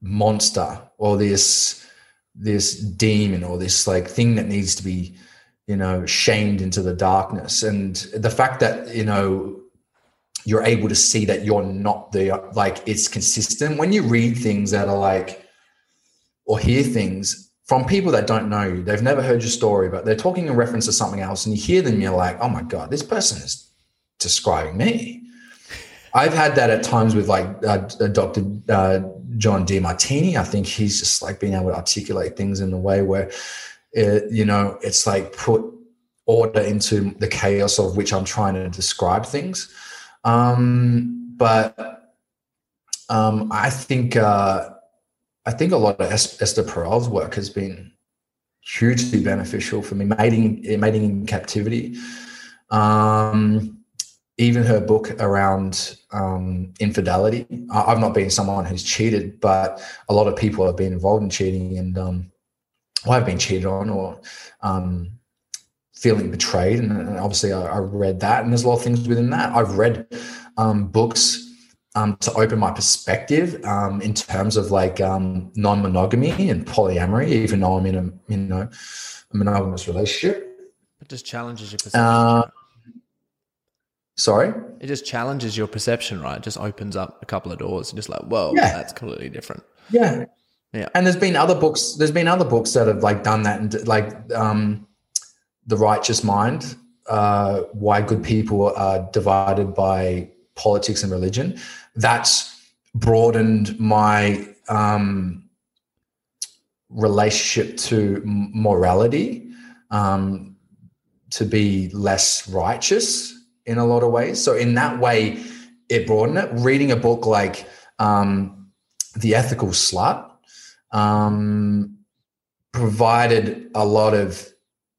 monster or this this demon or this like thing that needs to be you know shamed into the darkness. And the fact that you know you're able to see that you're not the like it's consistent. When you read things that are like or hear things from people that don't know you. They've never heard your story, but they're talking in reference to something else, and you hear them, you're like, oh my God, this person is describing me. I've had that at times with like uh, uh Dr. Uh, John Demartini. I think he's just like being able to articulate things in a way where, it, uh, you know, it's like put order into the chaos of which I'm trying to describe things. Um, but um, I think uh, I think a lot of Esther Perel's work has been hugely beneficial for me, mating, mating in captivity. Um, even her book around um, infidelity. I've not been someone who's cheated, but a lot of people have been involved in cheating, and um, well, I've been cheated on or um, feeling betrayed. And, obviously, I, I, read that, and there's a lot of things within that. I've read um, books um, to open my perspective um, in terms of like um, non-monogamy and polyamory, even though I'm in a you know a monogamous relationship. It just challenges your perception. Uh, sorry. It just challenges your perception, right? It just opens up a couple of doors and just like, whoa, yeah. that's completely different. Yeah. Yeah. And there's been other books. There's been other books that have like done that, and like um, the Righteous Mind, uh, why good people are divided by politics and religion that's broadened my um, relationship to morality um, to be less righteous in a lot of ways. So in that way, it broadened it. Reading a book like um, The Ethical Slut um, provided a lot of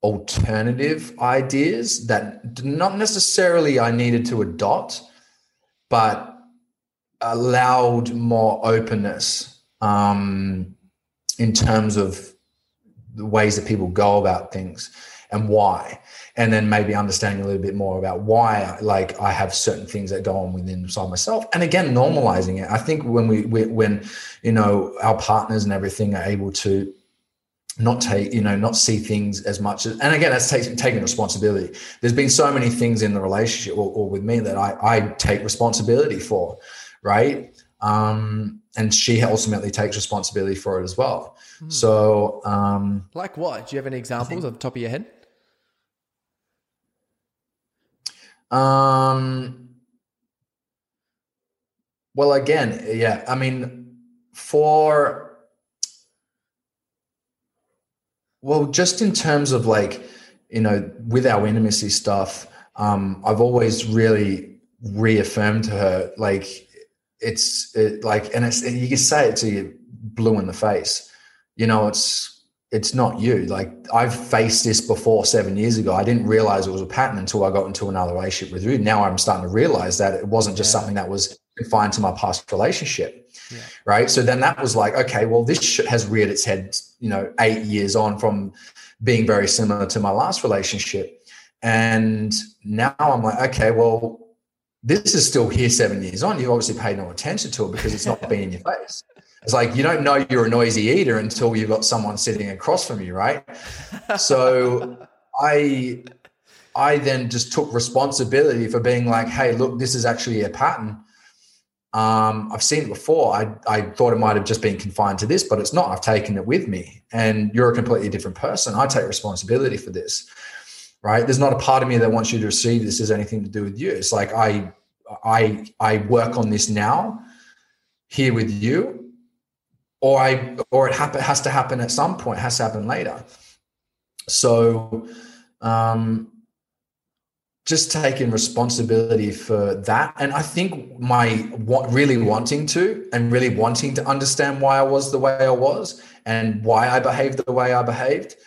alternative ideas that not necessarily I needed to adopt, but allowed more openness um, in terms of the ways that people go about things and why. And then maybe understanding a little bit more about why like i have certain things that go on within inside myself and again normalizing it. I think when we, we when you know our partners and everything are able to not take you know not see things as much as and again that's taking taking responsibility. There's been so many things in the relationship or, or with me that I, I take responsibility for right? Um and she ultimately takes responsibility for it as well. Hmm. so um like what? Do you have any examples think, the top of your head? Um well again yeah i mean for Well, just in terms of like, you know, with our intimacy stuff, um, I've always really reaffirmed to her, like, it's it, like, and it's, you can say it to you blue in the face, you know, it's, it's not you. Like I've faced this before seven years ago. I didn't realize it was a pattern until I got into another relationship with you. Now I'm starting to realize that it wasn't just yeah. something that was confined to my past relationship. Yeah. Right. So then that was like, okay, well, this has reared its head, you know, eight years on from being very similar to my last relationship. And now I'm like, okay, well, this is still here seven years on. You've obviously paid no attention to it because it's not been in your face. It's like you don't know you're a noisy eater until you've got someone sitting across from you, right? So I I then just took responsibility for being like, hey, look, this is actually a pattern. Um, I've seen it before. I, I thought it might have just been confined to this, but it's not. I've taken it with me, and you're a completely different person. I take responsibility for this, right? There's not a part of me that wants you to receive this as anything to do with you. It's like I, I, I work on this now, here with you, or I, or it happen, has to happen at some point. Has to happen later. So, um, just taking responsibility for that and i think my what really wanting to and really wanting to understand why i was the way i was and why i behaved the way i behaved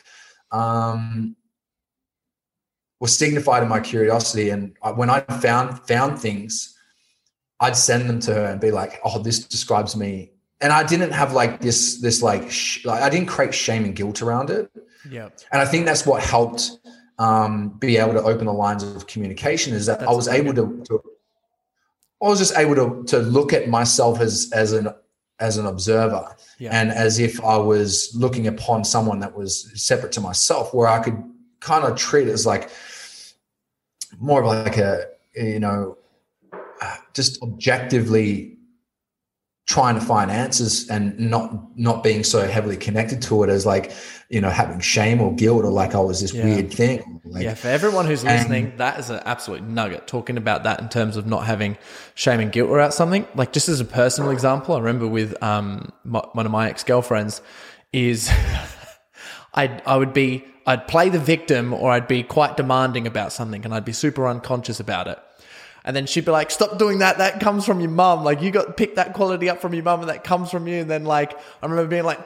um, was signified in my curiosity. And when i found found things i'd send them to her and be like oh this describes me. And i didn't have like this this like, sh- like i didn't create shame and guilt around it. Yeah and i think that's what helped um, be able to open the lines of communication is that That's I was able to, to, I was just able to to look at myself as as an as an observer. Yeah. and as if I was looking upon someone that was separate to myself, where I could kind of treat it as like more of like a you know just objectively trying to find answers and not not being so heavily connected to it as like you know having shame or guilt or like oh was this yeah. weird thing like, yeah for everyone who's listening that is an absolute nugget talking about that in terms of not having shame and guilt about something like just as a personal example i remember with um my, one of my ex-girlfriends is i i would be i'd play the victim or i'd be quite demanding about something and i'd be super unconscious about it and then she'd be like, stop doing that. That comes from your mum. Like, you got picked that quality up from your mum and that comes from you. And then, like, I remember being like,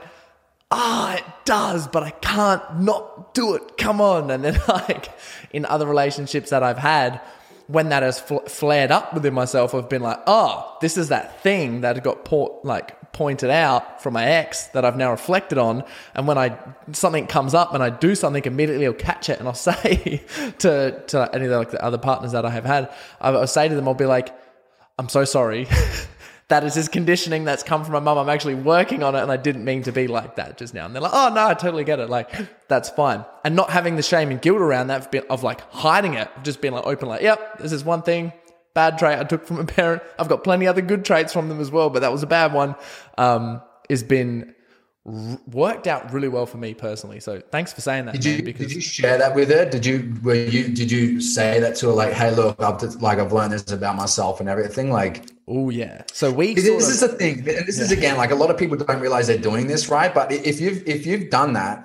ah, it does, but I can't not do it. Come on. And then, like, in other relationships that I've had, when that has fl- flared up within myself, I've been like, oh, this is that thing that got port, like pointed out from my ex that I've now reflected on. And when I something comes up and I do something, immediately I'll catch it and I'll say to to any of the, like the other partners that I have had, I'll say to them, I'll be like, I'm so sorry. that is his conditioning that's come from my mum. I'm actually working on it and I didn't mean to be like that just now. And they're like, oh no, I totally get it. Like, that's fine. And not having the shame and guilt around that of like hiding it, just being like open, like, yep, this is one thing bad trait I took from a parent. I've got plenty other good traits from them as well, but that was a bad one. Um, has been r- worked out really well for me personally. So thanks for saying that. Did you because- did you share that with her? Did you were you did you say that to her like, hey, look, I've just, like I've learned this about myself and everything? Like, oh yeah. So we this, this is the thing, and this yeah. is again like a lot of people don't realize they're doing this right, but if you've if you've done that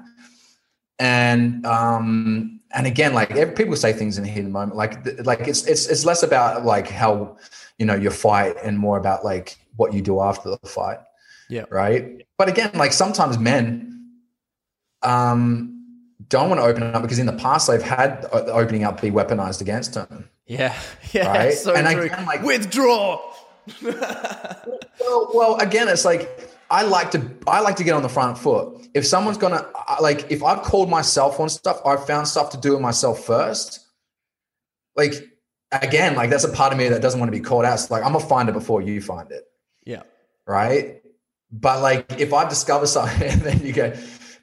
and um and again, like every, people say things in the heat of the moment, like like it's it's it's less about like how you know you fight and more about like what you do after the fight. Yeah. Right. But again, like sometimes men um don't want to open up because in the past they've had the opening up be weaponized against them. Yeah. Yeah. Right. So and true. again, like withdraw. well, well, again, it's like I like to I like to get on the front foot. If someone's gonna like, if I've called myself on stuff, I've found stuff to do with myself first. Like again, like that's a part of me that doesn't want to be called out. It's like I'm gonna find it before you find it. Yeah. Right. But like if I discover something and then you go,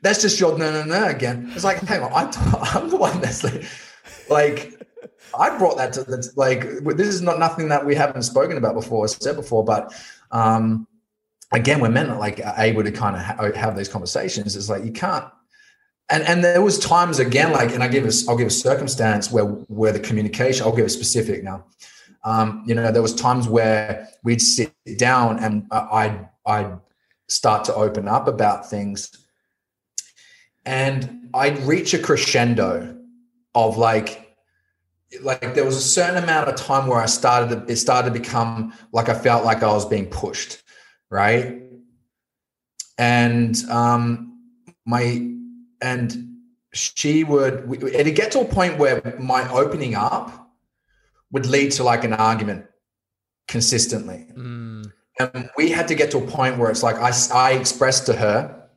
that's just your no, no, no again. It's like, hang on, I, am the one that's like, like, I brought that to the, like, this is not nothing that we haven't spoken about before, or said before, but, um, again, men are like able to kind of ha- have these conversations, it's like, you can't, and and there was times again, like, and I give us, I'll give a circumstance where where the communication, I'll give a specific now. Um, you know, there was times where we'd sit down and I'd I'd start to open up about things, and I'd reach a crescendo of like like there was a certain amount of time where I started to, it started to become like I felt like I was being pushed, right? And um my and she would it'd get to a point where my opening up would lead to like an argument consistently mm. and we had to get to a point where it's like i, I expressed to her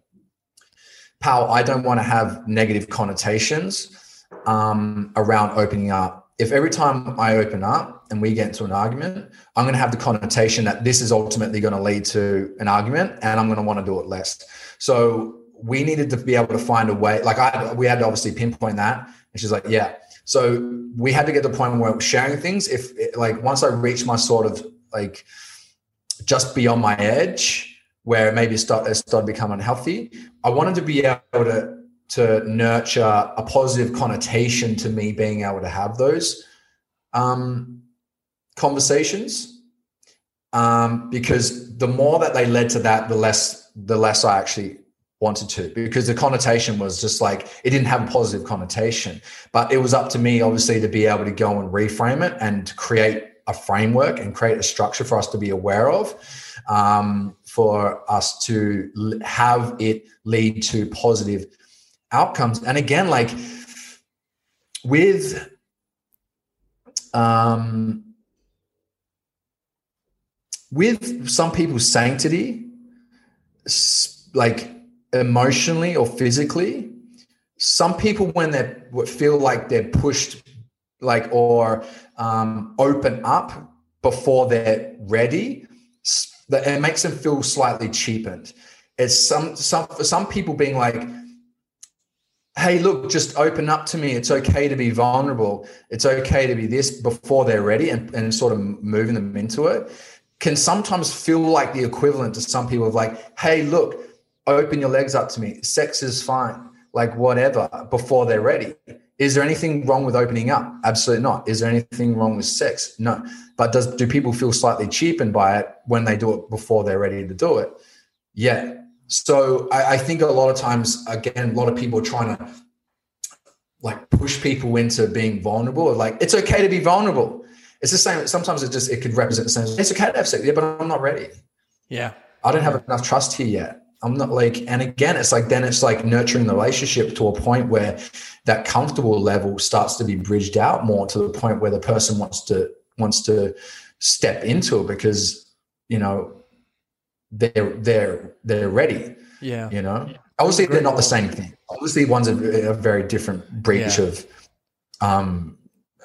pal i don't want to have negative connotations um, around opening up if every time i open up and we get into an argument i'm going to have the connotation that this is ultimately going to lead to an argument and i'm going to want to do it less so we needed to be able to find a way. Like I, we had to obviously pinpoint that, and she's like, yeah. So we had to get to the point where sharing things. If like once I reached my sort of like just beyond my edge, where maybe it started, it started becoming unhealthy, I wanted to be able to to nurture a positive connotation to me being able to have those um, conversations. Um, because the more that they led to that, the less the less I actually wanted to because the connotation was just like it didn't have a positive connotation but it was up to me obviously to be able to go and reframe it and create a framework and create a structure for us to be aware of um, for us to have it lead to positive outcomes and again like with um with some people's sanctity like emotionally or physically. Some people, when they feel like they're pushed, like or um, open up before they're ready, it makes them feel slightly cheapened. It's some some for some people being like, hey, look, just open up to me. It's okay to be vulnerable. It's okay to be this before they're ready and, and sort of moving them into it can sometimes feel like the equivalent to some people of like, hey, look, open your legs up to me. Sex is fine, like whatever, before they're ready. Is there anything wrong with opening up? Absolutely not. Is there anything wrong with sex? No. But does do people feel slightly cheapened by it when they do it before they're ready to do it? Yeah. So I, I think a lot of times, again, a lot of people are trying to like push people into being vulnerable. Like it's okay to be vulnerable. It's the same. Sometimes it just it could represent the same. It's okay to have sex, yeah, but I'm not ready. Yeah. I don't have enough trust here yet. I'm not like, and again, it's like then it's like nurturing the relationship to a point where that comfortable level starts to be bridged out more to the point where the person wants to wants to step into it because you know they're they're they're ready. Yeah, you know. Obviously, they're not the same thing. Obviously, one's a, a very different breach yeah. of um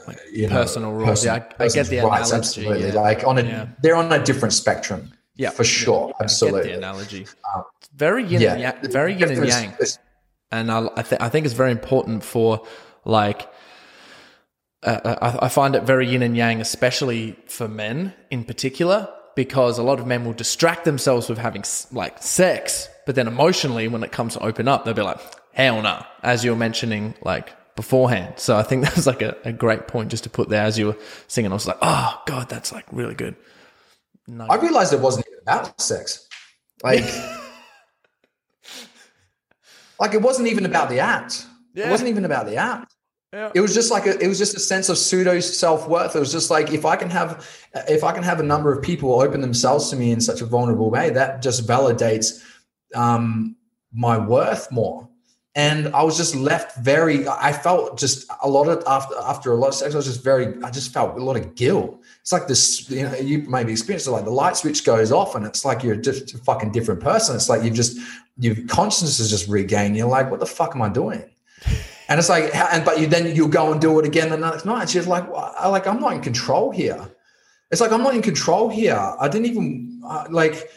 like you know, personal rules. Person, yeah, I, I, get the rights, analogy. Absolutely, yeah. like on a yeah. they're on a different spectrum. Yeah, for sure, yeah, absolutely. the analogy. Um, very yin, yeah. and yang, very yin and yang, and I, I, th- I think it's very important for like. Uh, I, I find it very yin and yang, especially for men in particular, because a lot of men will distract themselves with having like sex, but then emotionally, when it comes to open up, they'll be like, "Hell no!" Nah, as you were mentioning, like beforehand. So I think that was like a, a great point just to put there as you were singing. I was like, "Oh God, that's like really good." No. I realized it wasn't even about sex. Like, like it wasn't even about the act. Yeah. It wasn't even about the act. Yeah. It was just like a, it was just a sense of pseudo self worth. It was just like if I can have if I can have a number of people open themselves to me in such a vulnerable way, that just validates um, my worth more and I was just left very. I felt just a lot of after after a lot of sex. I was just very. I just felt a lot of guilt. It's like this. You know, you maybe experienced it. Like the light switch goes off, and it's like you're just a fucking different person. It's like you've just your consciousness is just regained. You're like, what the fuck am I doing? And it's like, and but you then you'll go and do it again the next night. She's like, well, like I'm not in control here. It's like I'm not in control here. I didn't even uh, like.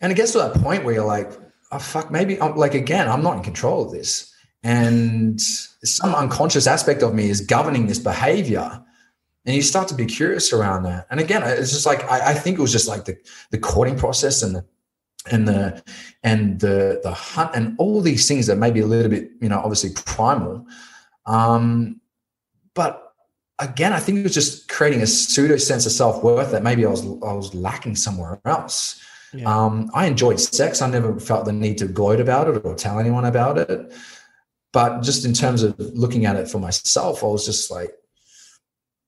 And it gets to that point where you're like, oh fuck, maybe I'm like again, I'm not in control of this, and some unconscious aspect of me is governing this behavior. And you start to be curious around that. And again, it's just like I, I think it was just like the the courting process and the and the and the the hunt and all these things that may be a little bit you know obviously primal um but again i think it was just creating a pseudo sense of self-worth that maybe i was i was lacking somewhere else. Yeah. um i enjoyed sex. I never felt the need to gloat about it or tell anyone about it. But just in terms of looking at it for myself i was just like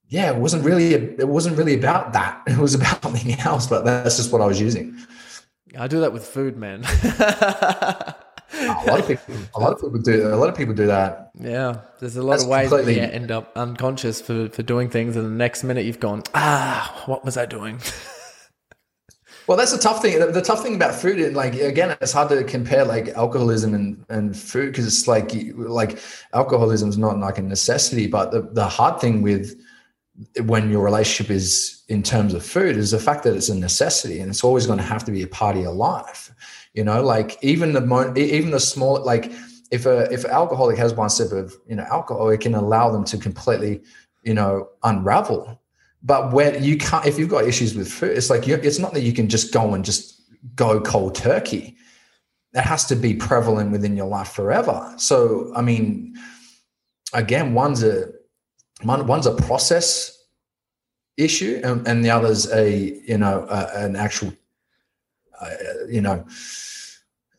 yeah it wasn't really it wasn't really about that. It was about something else but that's just what i was using I do that with food, man. a lot of people, a lot of people do. A lot of people do that. Yeah, there's a lot That's of ways completely... you end up unconscious for for doing things, and the next minute you've gone, ah, what was I doing? Well, that's the tough thing. The, the tough thing about food, and like again, it's hard to compare like alcoholism and, and food because it's like like alcoholism is not like a necessity, but the, the hard thing with when your relationship is in terms of food is the fact that it's a necessity and it's always going to have to be a part of your life you know? Like even the mo- even the small like if a if an alcoholic has one sip of you know alcohol it can allow them to completely you know unravel. But when you can't if you've got issues with food it's like it's not that you can just go and just go cold turkey. It has to be prevalent within your life forever. So i mean again one's a one, one's a process issue and, and the other's a you know uh, an actual uh, you know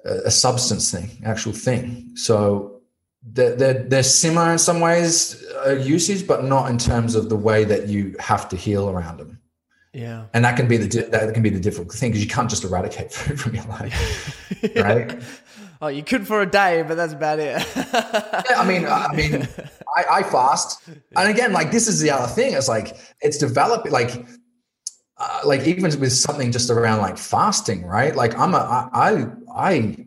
a substance thing actual thing so they're, they're, they're similar in some ways uh, usage but not in terms of the way that you have to heal around them yeah and that can be the that can be the difficult thing because you can't just eradicate food from your life yeah. right Oh, you could for a day, but that's about it. yeah, I mean, I mean, I, I, fast, and again, like this is the other thing. It's like it's developing, like, uh, like even with something just around like fasting, right? Like I'm a, I, I,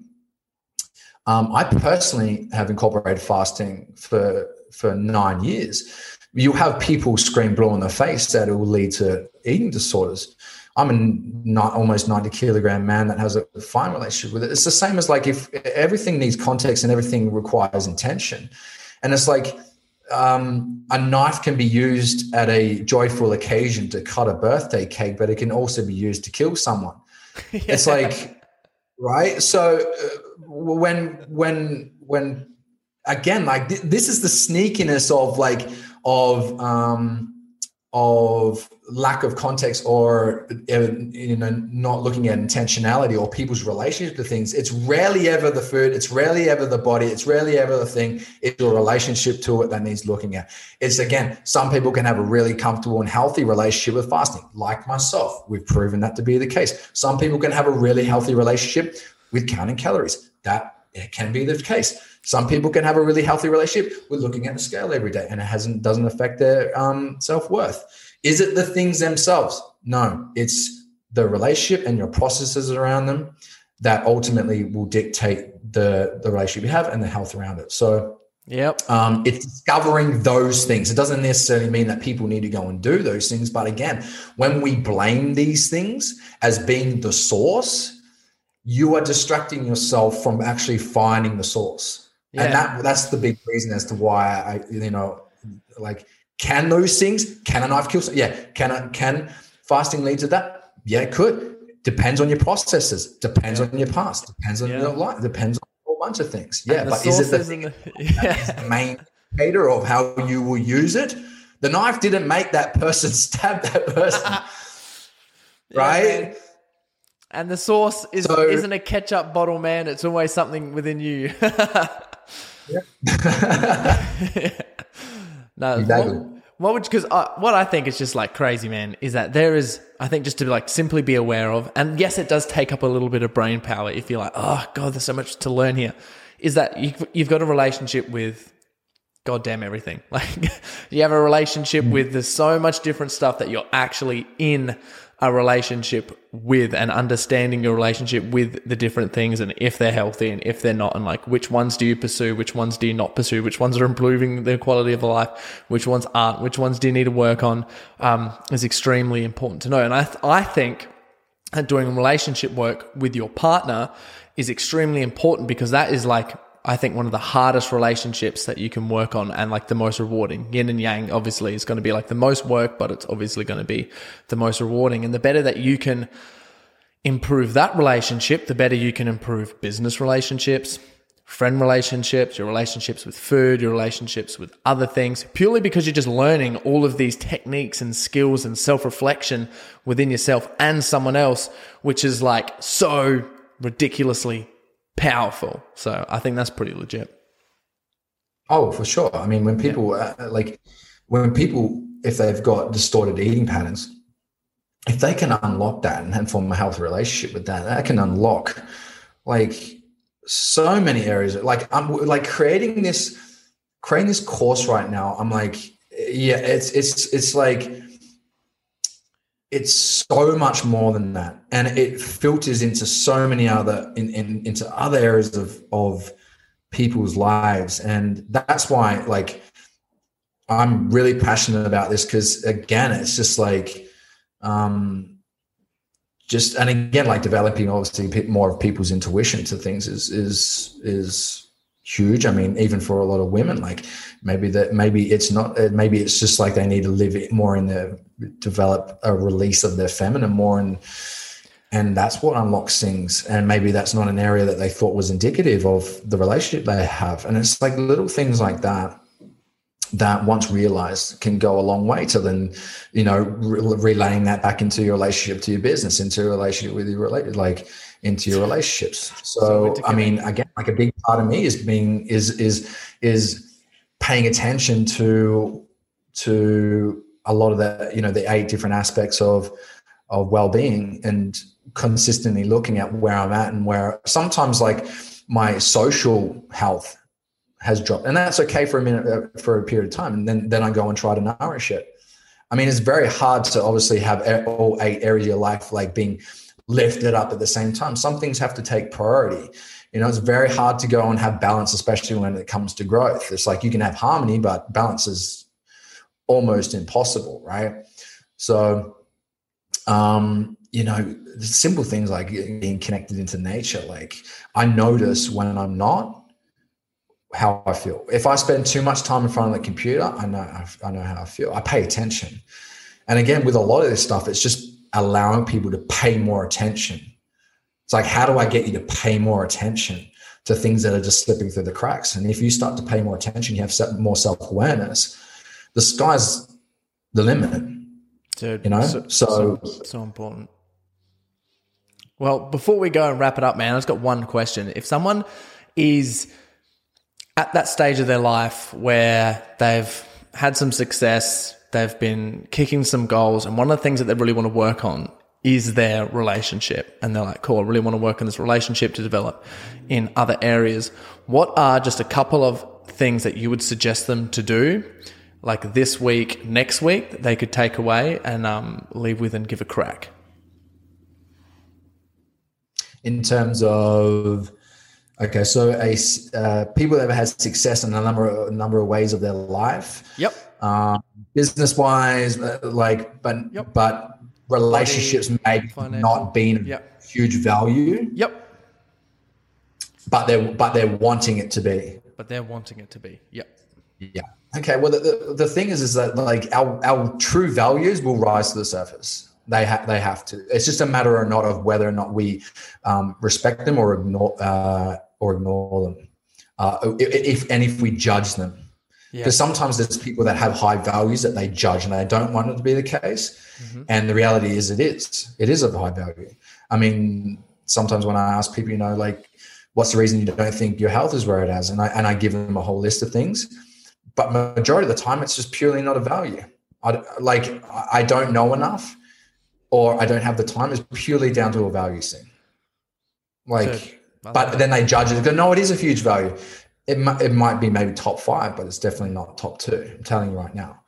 um, I personally have incorporated fasting for for nine years. You have people scream blue in the face that it will lead to eating disorders. I'm a not almost 90 kilogram man that has a fine relationship with it. It's the same as like if everything needs context and everything requires intention. And it's like um, a knife can be used at a joyful occasion to cut a birthday cake, but it can also be used to kill someone. yeah. It's like, right? So uh, when, when, when, again, like th- this is the sneakiness of like, of, um, of lack of context or uh, you know not looking at intentionality or people's relationship to things. It's rarely ever the food. It's rarely ever the body. It's rarely ever the thing. It's your relationship to it that needs looking at. It's again some people can have a really comfortable and healthy relationship with fasting like myself. We've proven that to be the case. Some people can have a really healthy relationship with counting calories. That it can be the case. Some people can have a really healthy relationship with looking at the scale every day, and it hasn't doesn't affect their um, self worth. Is it the things themselves? No, it's the relationship and your processes around them that ultimately will dictate the the relationship you have and the health around it. So Yep. Um, it's discovering those things. It doesn't necessarily mean that people need to go and do those things. But again, when we blame these things as being the source, you are distracting yourself from actually finding the source. Yeah. And that that's the big reason as to why I, you know, like, can those things, can a knife kill? Yeah. Can I, can fasting lead to that? Yeah, it could. Depends on your processes. Depends yeah. on your past. Depends on yeah. your life. Depends on a whole bunch of things. Yeah, but is it the, thing, the, yeah. the main indicator of how you will use it? The knife didn't make that person stab that person, right? And the source is so, isn't a ketchup bottle, man. It's always something within you. Yeah. No, exactly. What, what would because what I think is just like crazy, man, is that there is I think just to like simply be aware of, and yes, it does take up a little bit of brain power if you're like, oh god, there's so much to learn here. Is that you've, you've got a relationship with goddamn everything. Like you have a relationship mm. with there's so much different stuff that you're actually in a relationship with and understanding your relationship with the different things and if they're healthy and if they're not and like which ones do you pursue which ones do you not pursue which ones are improving the quality of life which ones aren't which ones do you need to work on um, is extremely important to know. And i th- i think doing relationship work with your partner is extremely important because that is like I think one of the hardest relationships that you can work on and like the most rewarding. Yin and yang obviously is going to be like the most work, but it's obviously going to be the most rewarding. And the better that you can improve that relationship, the better you can improve business relationships, friend relationships, your relationships with food, your relationships with other things, purely because you're just learning all of these techniques and skills and self reflection within yourself and someone else, which is like so ridiculously powerful. So I think that's pretty legit. Oh, for sure. I mean, when people yeah. uh, like when people if they've got distorted eating patterns, if they can unlock that and form a healthy relationship with that, that can unlock like so many areas. Like I'm like creating this creating this course right now. I'm like, yeah, it's it's it's like it's so much more than that. And it filters into so many other in, in, into other areas of of people's lives. And that's why like i'm really passionate about this because again it's just like um just and again like developing obviously more of people's intuition to things is is is huge. I mean, even for a lot of women, like maybe that maybe it's not uh, maybe it's just like they need to live it more in the develop a release of their feminine more and and that's what unlocks things and maybe that's not an area that they thought was indicative of the relationship they have and it's like little things like that that once realized can go a long way to then you know re- relaying that back into your relationship to your business into a relationship with your related like into your relationships. So, I mean, again, like a big part of me is being is is is paying attention to to a lot of the you know the eight different aspects of of well-being and consistently looking at where I'm at and where sometimes like my social health has dropped and that's okay for a minute uh, for a period of time and then then I go and try to nourish it. I mean, it's very hard to obviously have all eight areas of your life like being lift it up at the same time. Some things have to take priority. You know, it's very hard to go and have balance, especially when it comes to growth. It's like you can have harmony, but balance is almost impossible, right? So, um, you know, simple things like being connected into nature. Like I notice when I'm not how I feel. If I spend too much time in front of the computer, I know I know how I feel. I pay attention. And again, with a lot of this stuff, it's just allowing people to pay more attention. It's like, how do I get you to pay more attention to things that are just slipping through the cracks? And if you start to pay more attention, you have more self awareness, the sky's the limit. Dude, you know, so, so, so important. Well, before we go and wrap it up, man, I've just got one question. If someone is at that stage of their life where they've had some success, They've been kicking some goals. And one of the things that they really want to work on is their relationship. And they're like, cool, I really want to work on this relationship to develop in other areas. What are just a couple of things that you would suggest them to do, like this week, next week, that they could take away and um, leave with and give a crack? In terms of, okay, so a uh, people that have had success in a number of, number of ways of their life. Yep. Um, business wise, like, but yep. but relationships maybe not been yep. huge value. Yep. But they're but they're wanting it to be. But they're wanting it to be. Yep. Yeah. Okay. Well, the, the, the thing is, is that like our, our true values will rise to the surface. They have they have to. It's just a matter or not of whether or not we um, respect them or ignore uh, or ignore them. Uh, if and if we judge them because yeah. sometimes there's people that have high values that they judge and they don't want it to be the case. Mm-hmm. And the reality is it is. It is of high value. I mean, sometimes when I ask people, you know, like, what's the reason you don't think your health is where it is? And I and I give them a whole list of things. But majority of the time it's just purely not a value. I like I don't know enough or I don't have the time is purely down to a value thing. Like so, but then they judge it. Go, no, it is a huge value it, might, it might be maybe top five, but it's definitely not top two. I'm telling you right now.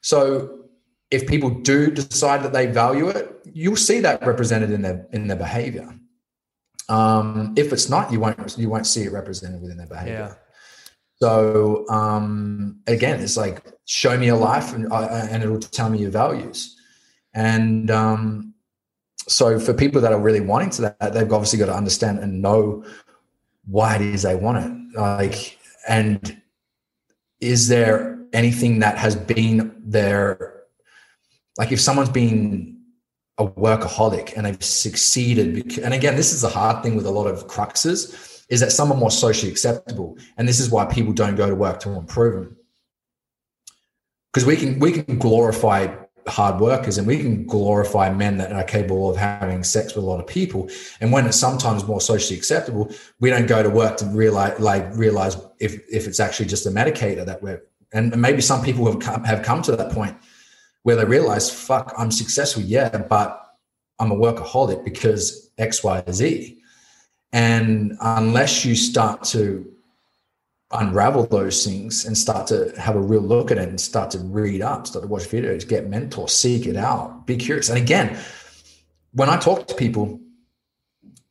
So if people do decide that they value it, you'll see that represented in their in their behavior. Um, if it's not, you won't you won't see it represented within their behavior. Yeah. So um, again, it's like show me your life, and uh, and it'll tell me your values. And um, so for people that are really wanting to that, they've obviously got to understand and know why it is they want it. Like, and is there anything that has been there? Like, if someone's been a workaholic and they've succeeded, and again, this is the hard thing with a lot of cruxes, is that some are more socially acceptable, and this is why people don't go to work to improve them. Because we can we can glorify hard workers and we can glorify men that are capable of having sex with a lot of people. And when it's sometimes more socially acceptable we don't go to work to realize like realize if if it's actually just a medicator that we're and maybe some people have come have come to that point where they realize fuck i'm successful yeah but i'm a workaholic because x y z. And unless you start to unravel those things and start to have a real look at it and start to read up, start to watch videos, get mentors, seek it out, be curious. And again, when I talk to people,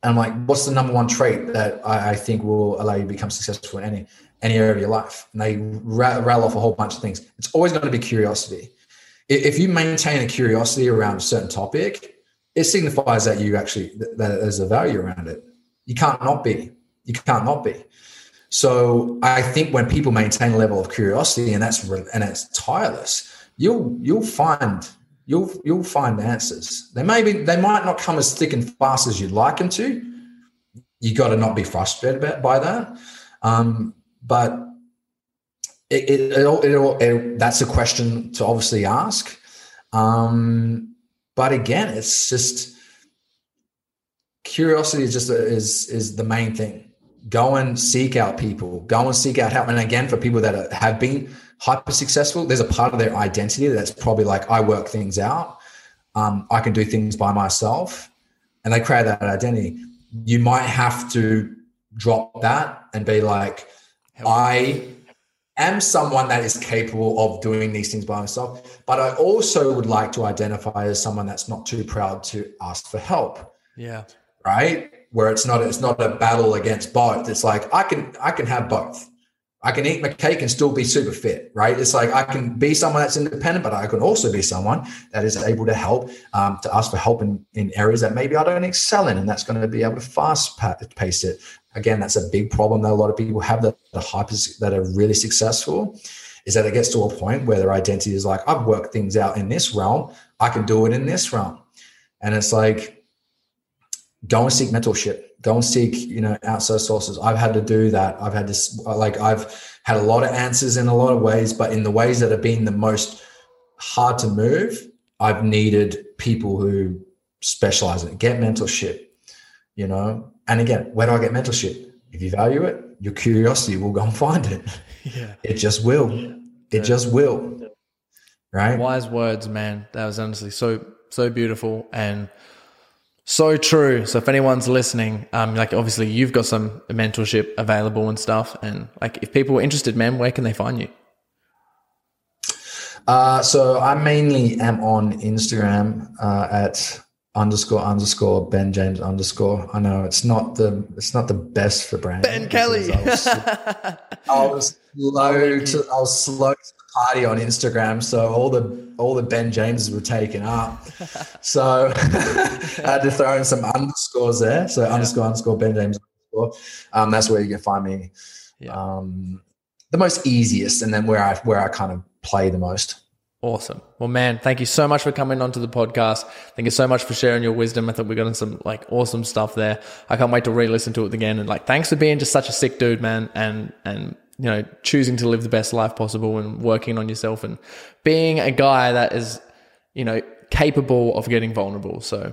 I'm like, what's the number one trait that I, I think will allow you to become successful in any any area of your life? And they rattle off a whole bunch of things. It's always going to be curiosity. If you maintain a curiosity around a certain topic, it signifies that you actually that there's a value around it. You can't not be. You can't not be. So I think when people maintain a level of curiosity and that's and it's tireless, you'll you'll find you'll you'll find answers. They may be they might not come as thick and fast as you'd like them to. You got to not be frustrated by that. Um, but it, it, it, it, that's a question to obviously ask. Um, but again, it's just curiosity is just is is the main thing go and seek out people, go and seek out help. And again, for people that are, have been hyper successful, there's a part of their identity that's probably like, I work things out. Um, I can do things by myself. And they create that identity. You might have to drop that and be like, I am someone that is capable of doing these things by myself, but I also would like to identify as someone that's not too proud to ask for help. Yeah. Right where it's not it's not a battle against both. It's like I can I can have both. I can eat my cake and still be super fit, right? It's like I can be someone that's independent, but I can also be someone that is able to help, um, to ask for help in, in areas that maybe I don't excel in, and that's going to be able to fast pace it. Again, that's a big problem that a lot of people have that the hypers that are really successful is that it gets to a point where their identity is like, I've worked things out in this realm, I can do it in this realm, and it's like go and seek mentorship. Go and seek you know outside sources. I've had to do that. I've had to like i've had a lot of answers in a lot of ways but in the ways that have been the most hard to move i've needed people who specialize in it. Get mentorship you know? And again where do i get mentorship? If you value it your curiosity will go and find it. Yeah. It just will. It yeah. just will. Right? Wise words man. That was honestly so so beautiful. And so true. So if anyone's listening, um, like obviously you've got some mentorship available and stuff, and like if people are interested, man, where can they find you? Uh, so I mainly am on Instagram uh, at underscore underscore Ben James underscore. I know it's not the it's not the best for brand. Ben Kelly. I was, I was slow to I was slow to party on Instagram, so all the all the Ben Jameses were taken up. so I had to throw in some underscores there. So yeah. underscore underscore Ben James underscore. Um, that's where you can find me. Yeah. Um, the most easiest, and then where I where I kind of play the most. Awesome. Well, man, thank you so much for coming onto the podcast. Thank you so much for sharing your wisdom. I thought we got in some like awesome stuff there. I can't wait to re-listen to it again. And like, thanks for being just such a sick dude, man. And, and, you know, choosing to live the best life possible and working on yourself and being a guy that is, you know, capable of getting vulnerable. So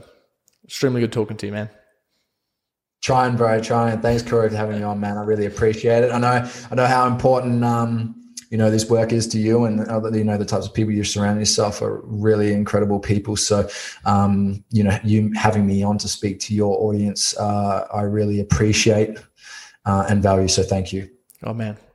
extremely good talking to you, man. Trying, bro, trying. Thanks, Corey, for having me on, man. I really appreciate it. I know, I know how important, um, you know this work is to you and you know the types of people you surround yourself are really incredible people so um, you know you having me on to speak to your audience uh, i really appreciate uh, and value so thank you oh man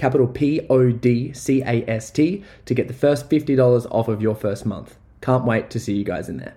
capital P O D C A S T, to get the first $50 off of your first month. Can't wait to see you guys in there.